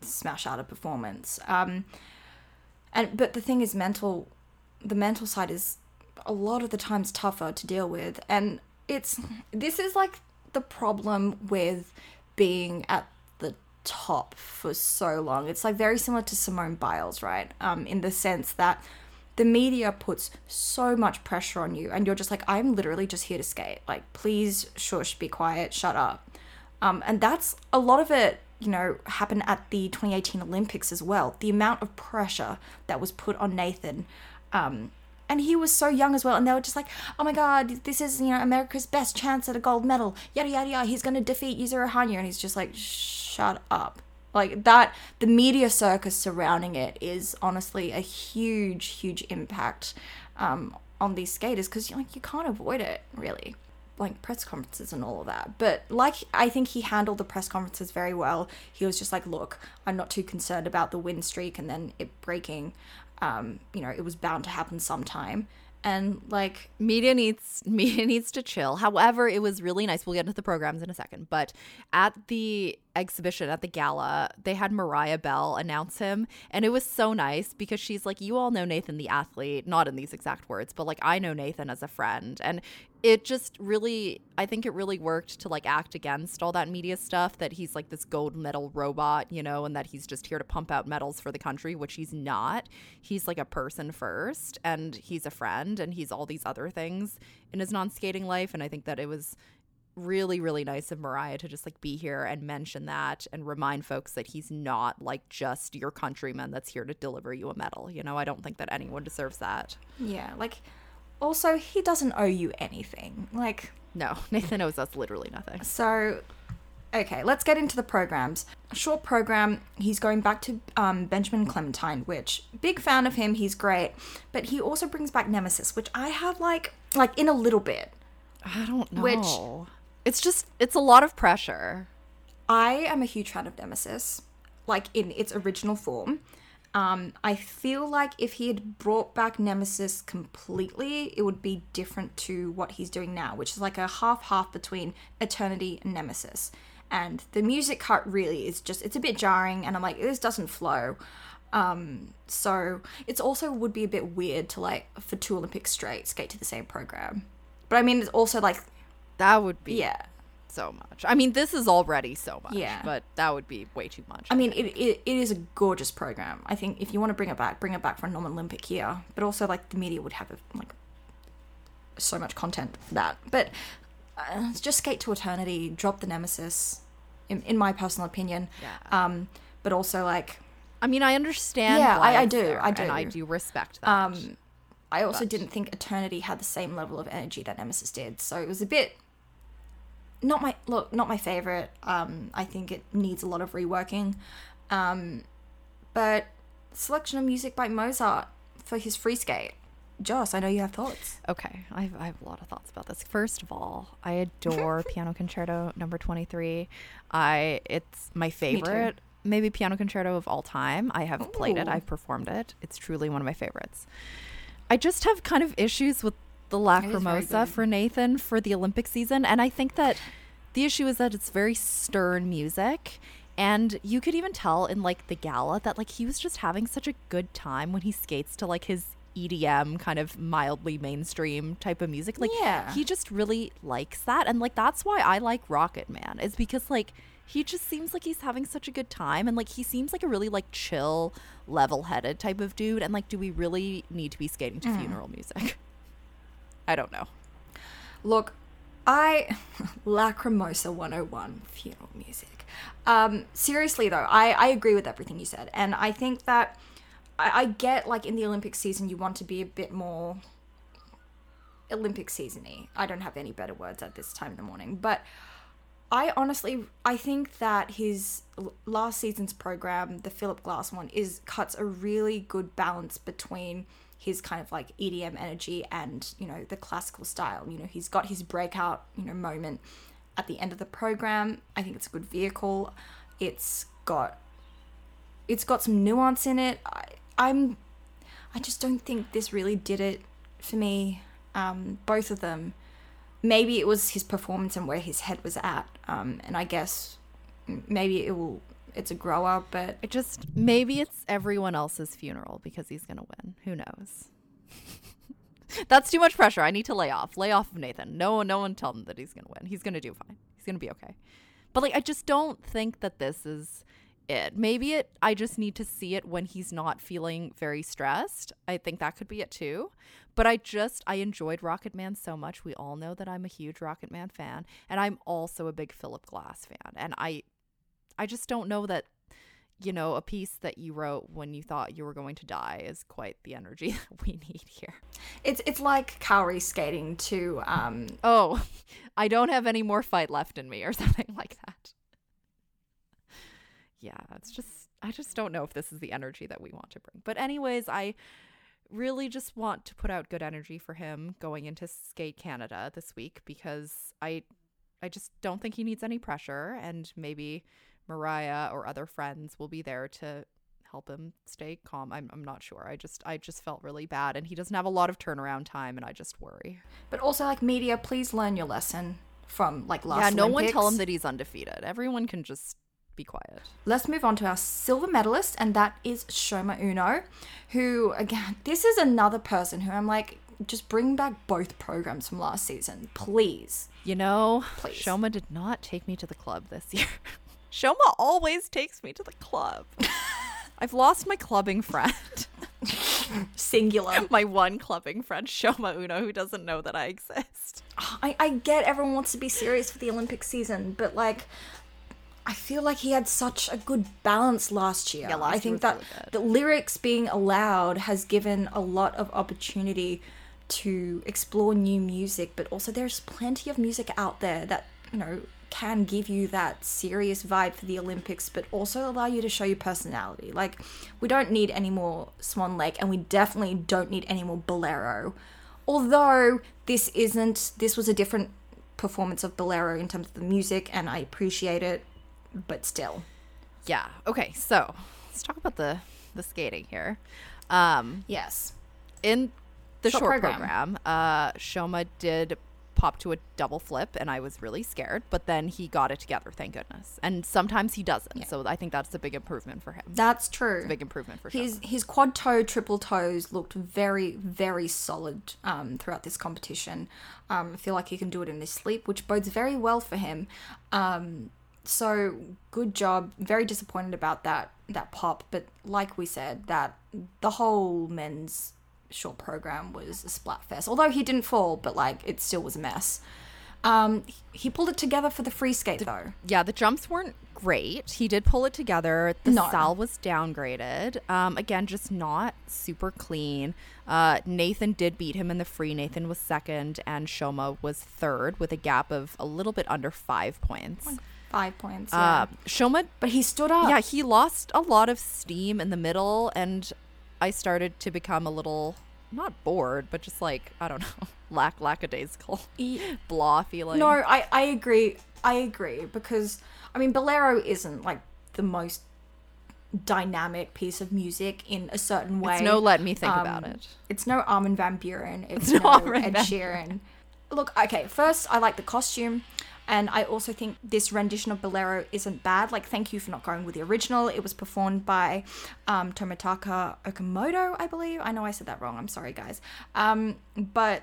smash out a performance um and but the thing is mental the mental side is a lot of the times tougher to deal with and it's this is like the problem with being at the top for so long. It's like very similar to simone biles right? Um in the sense that the media puts so much pressure on you and you're just like i'm literally just here to skate. Like please shush be quiet shut up. Um, and that's a lot of it you know happened at the 2018 olympics as well. The amount of pressure that was put on nathan um, and he was so young as well. And they were just like, oh my god, this is you know America's best chance at a gold medal. Yada yada yada. He's gonna defeat Yuzuru Hanyu, and he's just like, shut up. Like that, the media circus surrounding it is honestly a huge, huge impact um, on these skaters because like you can't avoid it really like press conferences and all of that. But like I think he handled the press conferences very well. He was just like, "Look, I'm not too concerned about the win streak and then it breaking. Um, you know, it was bound to happen sometime." And like media needs media needs to chill. However, it was really nice. We'll get into the programs in a second, but at the exhibition at the gala, they had Mariah Bell announce him, and it was so nice because she's like, "You all know Nathan the athlete, not in these exact words, but like I know Nathan as a friend." And it just really I think it really worked to like act against all that media stuff that he's like this gold medal robot, you know, and that he's just here to pump out medals for the country, which he's not. He's like a person first and he's a friend and he's all these other things in his non-skating life and I think that it was really really nice of Mariah to just like be here and mention that and remind folks that he's not like just your countryman that's here to deliver you a medal. You know, I don't think that anyone deserves that. Yeah, like also he doesn't owe you anything. Like no, Nathan owes us literally nothing. So okay, let's get into the programs. A short program, he's going back to um, Benjamin Clementine, which big fan of him, he's great. But he also brings back Nemesis, which I have like like in a little bit. I don't know. Which it's just it's a lot of pressure. I am a huge fan of Nemesis, like in its original form. Um, I feel like if he had brought back Nemesis completely, it would be different to what he's doing now, which is like a half half between Eternity and Nemesis. And the music cut really is just, it's a bit jarring, and I'm like, this doesn't flow. Um, so it's also would be a bit weird to like, for two Olympics straight, skate to the same program. But I mean, it's also like that would be yeah so much. I mean, this is already so much. Yeah. But that would be way too much. I, I mean, it, it, it is a gorgeous program. I think if you want to bring it back, bring it back for a non-Olympic year. But also, like the media would have like so much content for that. But uh, just skate to eternity. Drop the nemesis. In, in my personal opinion. Yeah. Um, but also like. I mean, I understand. Yeah, I, I do. I do. And I do respect that. Um, I also but. didn't think Eternity had the same level of energy that Nemesis did. So it was a bit not my look, not my favorite. Um, I think it needs a lot of reworking. Um, but selection of music by Mozart for his free skate. Joss, I know you have thoughts. Okay, I have, I have a lot of thoughts about this. First of all, I adore Piano Concerto Number Twenty Three. I it's my favorite, maybe piano concerto of all time. I have Ooh. played it. I've performed it. It's truly one of my favorites. I just have kind of issues with the Lacrimosa for Nathan for the Olympic season. And I think that the issue is that it's very stern music. And you could even tell in like the gala that like he was just having such a good time when he skates to like his EDM kind of mildly mainstream type of music. Like yeah. he just really likes that. And like that's why I like Rocket Man is because like he just seems like he's having such a good time and like he seems like a really like chill level-headed type of dude and like do we really need to be skating to mm. funeral music i don't know. Look i lacrimosa 101 funeral music. Um seriously though i i agree with everything you said and i think that I, I get like in the olympic season you want to be a bit more olympic seasony. I don't have any better words at this time in the morning but I honestly, I think that his last season's program, the Philip Glass one, is cuts a really good balance between his kind of like EDM energy and you know the classical style. You know, he's got his breakout you know moment at the end of the program. I think it's a good vehicle. It's got it's got some nuance in it. I, I'm I just don't think this really did it for me. Um, both of them maybe it was his performance and where his head was at. Um, and I guess maybe it will. It's a grow up, but it just maybe it's everyone else's funeral because he's gonna win. Who knows? That's too much pressure. I need to lay off. Lay off of Nathan. No one, no one tell him that he's gonna win. He's gonna do fine. He's gonna be okay. But like, I just don't think that this is it. Maybe it. I just need to see it when he's not feeling very stressed. I think that could be it too. But I just I enjoyed Rocket Man so much. We all know that I'm a huge Rocket Man fan, and I'm also a big Philip Glass fan. And I I just don't know that you know, a piece that you wrote when you thought you were going to die is quite the energy that we need here. It's it's like Kaori skating to um Oh, I don't have any more fight left in me or something like that. Yeah, it's just I just don't know if this is the energy that we want to bring. But anyways, I really just want to put out good energy for him going into Skate Canada this week because I I just don't think he needs any pressure and maybe Mariah or other friends will be there to help him stay calm. I'm, I'm not sure. I just I just felt really bad and he doesn't have a lot of turnaround time and I just worry. but also like media, please learn your lesson from like last yeah, no one tell him that he's undefeated. Everyone can just be quiet. Let's move on to our silver medalist, and that is Shoma Uno, who, again, this is another person who I'm like, just bring back both programs from last season, please. You know, Please. Shoma did not take me to the club this year. Shoma always takes me to the club. I've lost my clubbing friend. Singular. my one clubbing friend, Shoma Uno, who doesn't know that I exist. I, I get everyone wants to be serious for the Olympic season, but like, I feel like he had such a good balance last year. Yeah, last I think that really the lyrics being allowed has given a lot of opportunity to explore new music, but also there's plenty of music out there that, you know, can give you that serious vibe for the Olympics, but also allow you to show your personality. Like, we don't need any more Swan Lake, and we definitely don't need any more Bolero. Although this isn't, this was a different performance of Bolero in terms of the music, and I appreciate it, but still. Yeah. Okay, so let's talk about the the skating here. Um, Yes. in the Short short, program. program, uh, Shoma did pop to a double flip, and I was really scared. But then he got it together, thank goodness. And sometimes he doesn't, so I think that's a big improvement for him. That's true. big improvement for His Shoma. his quad toe, triple toes looked very very solid um, throughout this competition. Um, I feel like he can do it in his sleep, which bodes very well for him. Um, so good job. Very disappointed about that that pop, but like we said, that the whole men's short program was a splat fest. Although he didn't fall, but like it still was a mess. Um, he pulled it together for the free skate though. Yeah, the jumps weren't great. He did pull it together. The No. sal was downgraded. Um, again, just not super clean. Uh, Nathan did beat him in the free. Nathan was second, and Shoma was third with a gap of a little bit under five points. Five points. Yeah. Uh, Shoma, but he stood up. yeah, he lost a lot of steam in the middle, and I started to become a little not bored, but just like I don't know, lack lackadaisical, blah feeling. No, I, I agree. I agree because I mean Bolero isn't like the most dynamic piece of music in a certain way. it's no let me think Um, about it. It's no Armin van Buuren. It's, no no, Ed Sheeran. Look, okay. First, I like the costume, and I also think this rendition of Bolero isn't bad. Like, thank you for not going with the original. It was performed by um, Tomitaka Okamoto, I believe. I know I said that wrong. I'm sorry, guys. Um, but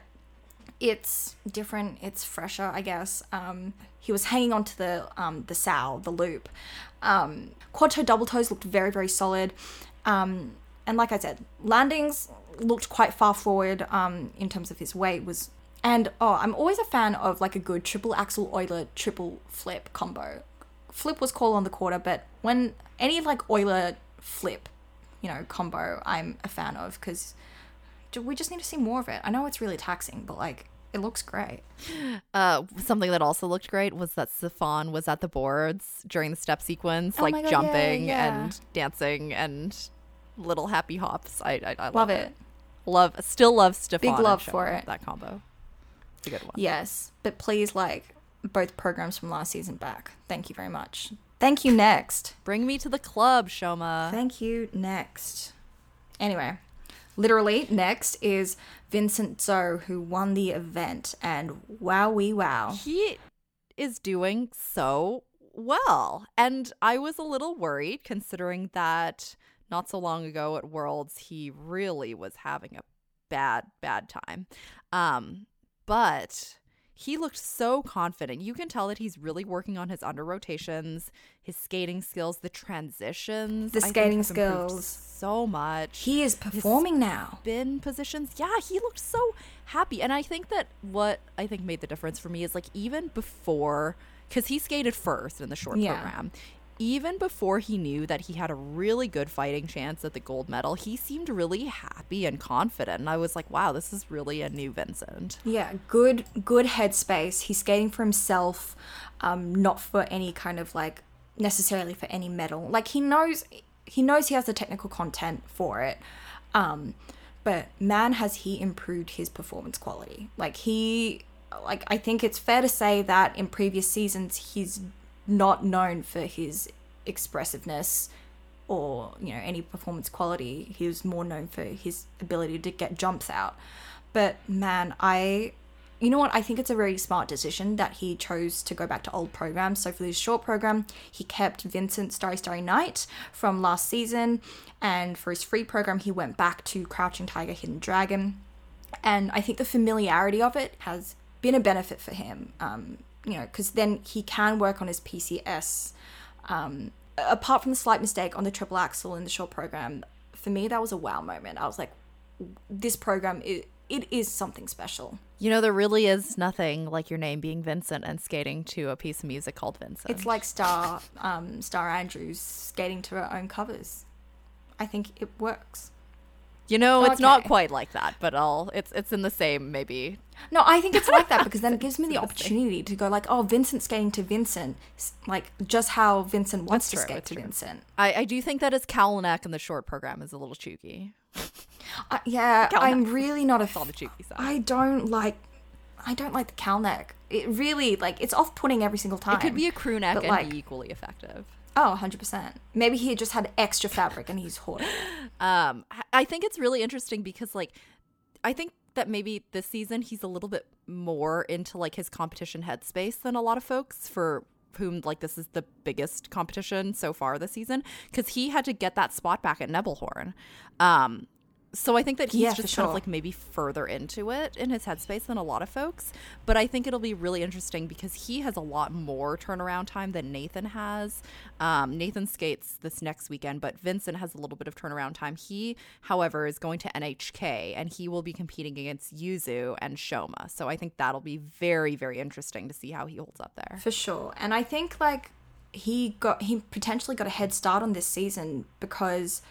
it's different. It's fresher, I guess. Um, he was hanging onto the um, the sow, the loop. Um, quad toe, double toes looked very, very solid. Um, and like I said, landings looked quite far forward um, in terms of his weight was. And oh, I'm always a fan of like a good triple axel Euler triple flip combo. Flip was called on the quarter, but when any like Euler flip, you know, combo, I'm a fan of because we just need to see more of it. I know it's really taxing, but like it looks great. Uh, something that also looked great was that Stéphane was at the boards during the step sequence, Oh like God, jumping yeah. and dancing and little happy hops. I I, I love, Love it. it. Love, still love Stéphane. Big love for it. That combo. It's a good one. Yes, but please like both programs from last season back. Thank you very much. Thank you next. Bring me to the club, Shoma. Thank you next. Anyway, literally next is Vincent Zhou who won the event and wow we wow. he is doing so well. And I was a little worried considering that not so long ago at Worlds, he really was having a bad, bad time. Um, but he looked so confident. You can tell that he's really working on his under rotations, his skating skills, the transitions. The skating skills. So much He is performing now. spin positions. Yeah, he looked so happy. And I think that what I think made the difference for me is like even before, because he skated first in the short Yeah. program, even before he knew that he had a really good fighting chance at the gold medal, he seemed really happy and confident. And I was like, wow, this is really a new Vincent. Yeah, good good headspace. He's skating for himself, um, not for any kind of like necessarily for any medal. Like he knows he knows he has the technical content for it. Um, but man has he improved his performance quality. Like he like I think it's fair to say that in previous seasons he's not known for his expressiveness or you know any performance quality. He was more known for his ability to get jumps out. But man, I you know what? I think it's a very smart decision that he chose to go back to old programs. So for this short program, he kept Vincent Starry Starry Night from last season, and for his free program, he went back to Crouching Tiger, Hidden Dragon. And I think the familiarity of it has been a benefit for him. Um, you know, because then he can work on his PCS. Um, apart from the slight mistake on the triple axel in the short program, for me that was a wow moment. I was like, this program it, it is something special. You know, there really is nothing like your name being Vincent and skating to a piece of music called Vincent. It's like Starr um, Starr Andrews skating to her own covers. I think it works. You know, it's not quite like that, but I'll it's it's in the same maybe. No, I think it's like that because then it gives me the opportunity to go like, oh, Vincent skating to Vincent, like just how Vincent wants That's to true, skate to true. Vincent. I, I do think that his cowl neck in the short program is a little chooky. Uh, yeah, I'm really not a. On the F- side. I don't like. I don't like the cowl neck. It really like it's off-putting every single time. it could be a crew neck and like- be equally effective. Oh, 100%. Maybe he just had extra fabric and he's hoarding. Um, I- think it's really interesting because like, I think that maybe this season he's a little bit more into like his competition headspace than a lot of folks for whom like this is the biggest competition so far this season because he had to get that spot back at Nebelhorn. Um, so I think that he's Yeah, just kind of like maybe further into it in his headspace than a lot of folks. But I think it'll be really interesting because he has a lot more turnaround time than Nathan has. Um, Nathan skates this next weekend, but Vincent has a little bit of turnaround time. He, however, is going to NHK and he will be competing against Yuzu and Shoma. So I think that'll be very, very interesting to see how he holds up there. For sure. And I think like he got he potentially got a head start on this season because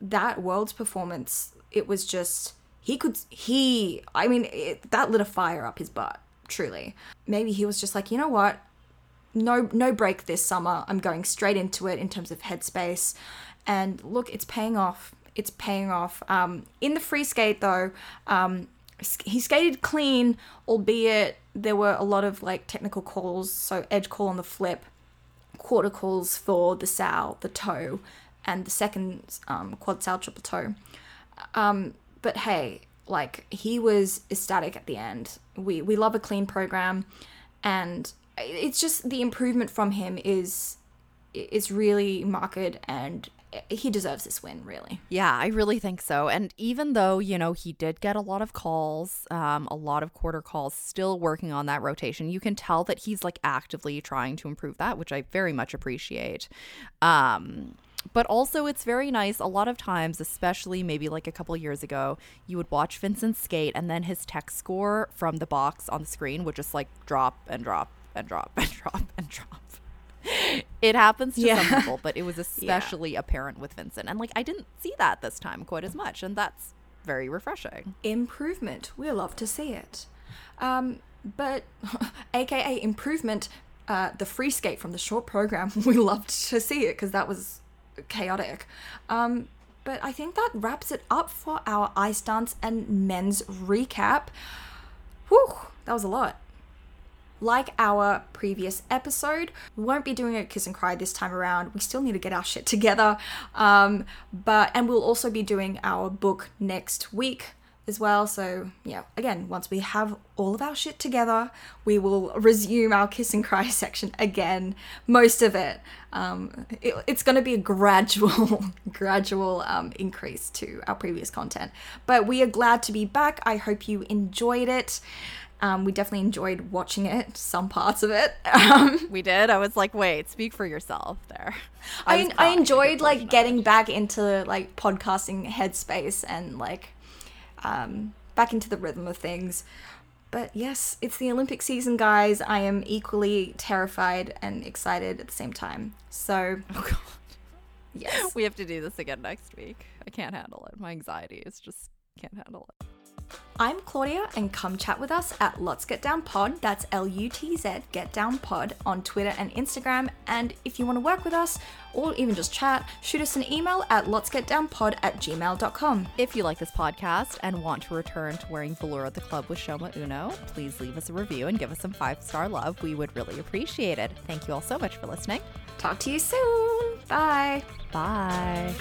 that world's performance it was just he could he I mean it, that lit a fire up his butt truly. Maybe he was just like, "You know what? no no break this summer. I'm going straight into it in terms of headspace, and look, it's paying off. It's paying off. Um, in the free skate though, um, he skated clean, albeit there were a lot of like technical calls. So edge call on the flip, quarter calls for the sow, the toe, and the second um, quad sow triple toe. Um, but hey, like he was ecstatic at the end. We we love a clean program, and it's just the improvement from him is is really marked, and he deserves this win. Really, Yeah, I really think so. And even though, you know, he did get a lot of calls, um, a lot of quarter calls, still working on that rotation, you can tell that he's like actively trying to improve that, which I very much appreciate. Um, but also, it's very nice. A lot of times, especially maybe like a couple years ago, you would watch Vincent skate, and then his tech score from the box on the screen would just like drop and drop and drop and drop and drop. It happens to some people, but it was especially apparent with Vincent. And like I didn't see that this time quite as much, and that's very refreshing. improvement. We love to see it. Um, but AKA improvement. Uh, the free skate from the short program, we loved to see it because that was chaotic. Um, but I think that wraps it up for our ice dance and men's recap. Whew, that was a lot. Like our previous episode, we won't be doing a kiss and cry this time around. We still need to get our shit together. Um, but and we'll also be doing our book next week as well. So yeah, again, once we have all of our shit together, we will resume our kiss and cry section again. Most of it. Um, it it's going to be a gradual, gradual um, increase to our previous content. But we are glad to be back. I hope you enjoyed it. Um, we definitely enjoyed watching it, some parts of it. Um, We did. I was like, wait, speak for yourself there. I, was I enjoyed like getting back into like podcasting headspace and like um, back into the rhythm of things. But yes, it's the Olympic season, guys. I am equally terrified and excited at the same time. So, Oh god. yes. We have to do this again next week. I can't handle it. My anxiety is just can't handle it. I'm Claudia, and come chat with us at Lutz Get Down Pod. That's L U T Z Get Down Pod on Twitter and Instagram. And if you want to work with us or even just chat, shoot us an email at Lutz Get Down Pod at gmail.com. If you like this podcast and want to return to wearing velour at the club with Shoma Uno, please leave us a review and give us some five star love. We would really appreciate it. Thank you all so much for listening. Talk to you soon. Bye. Bye.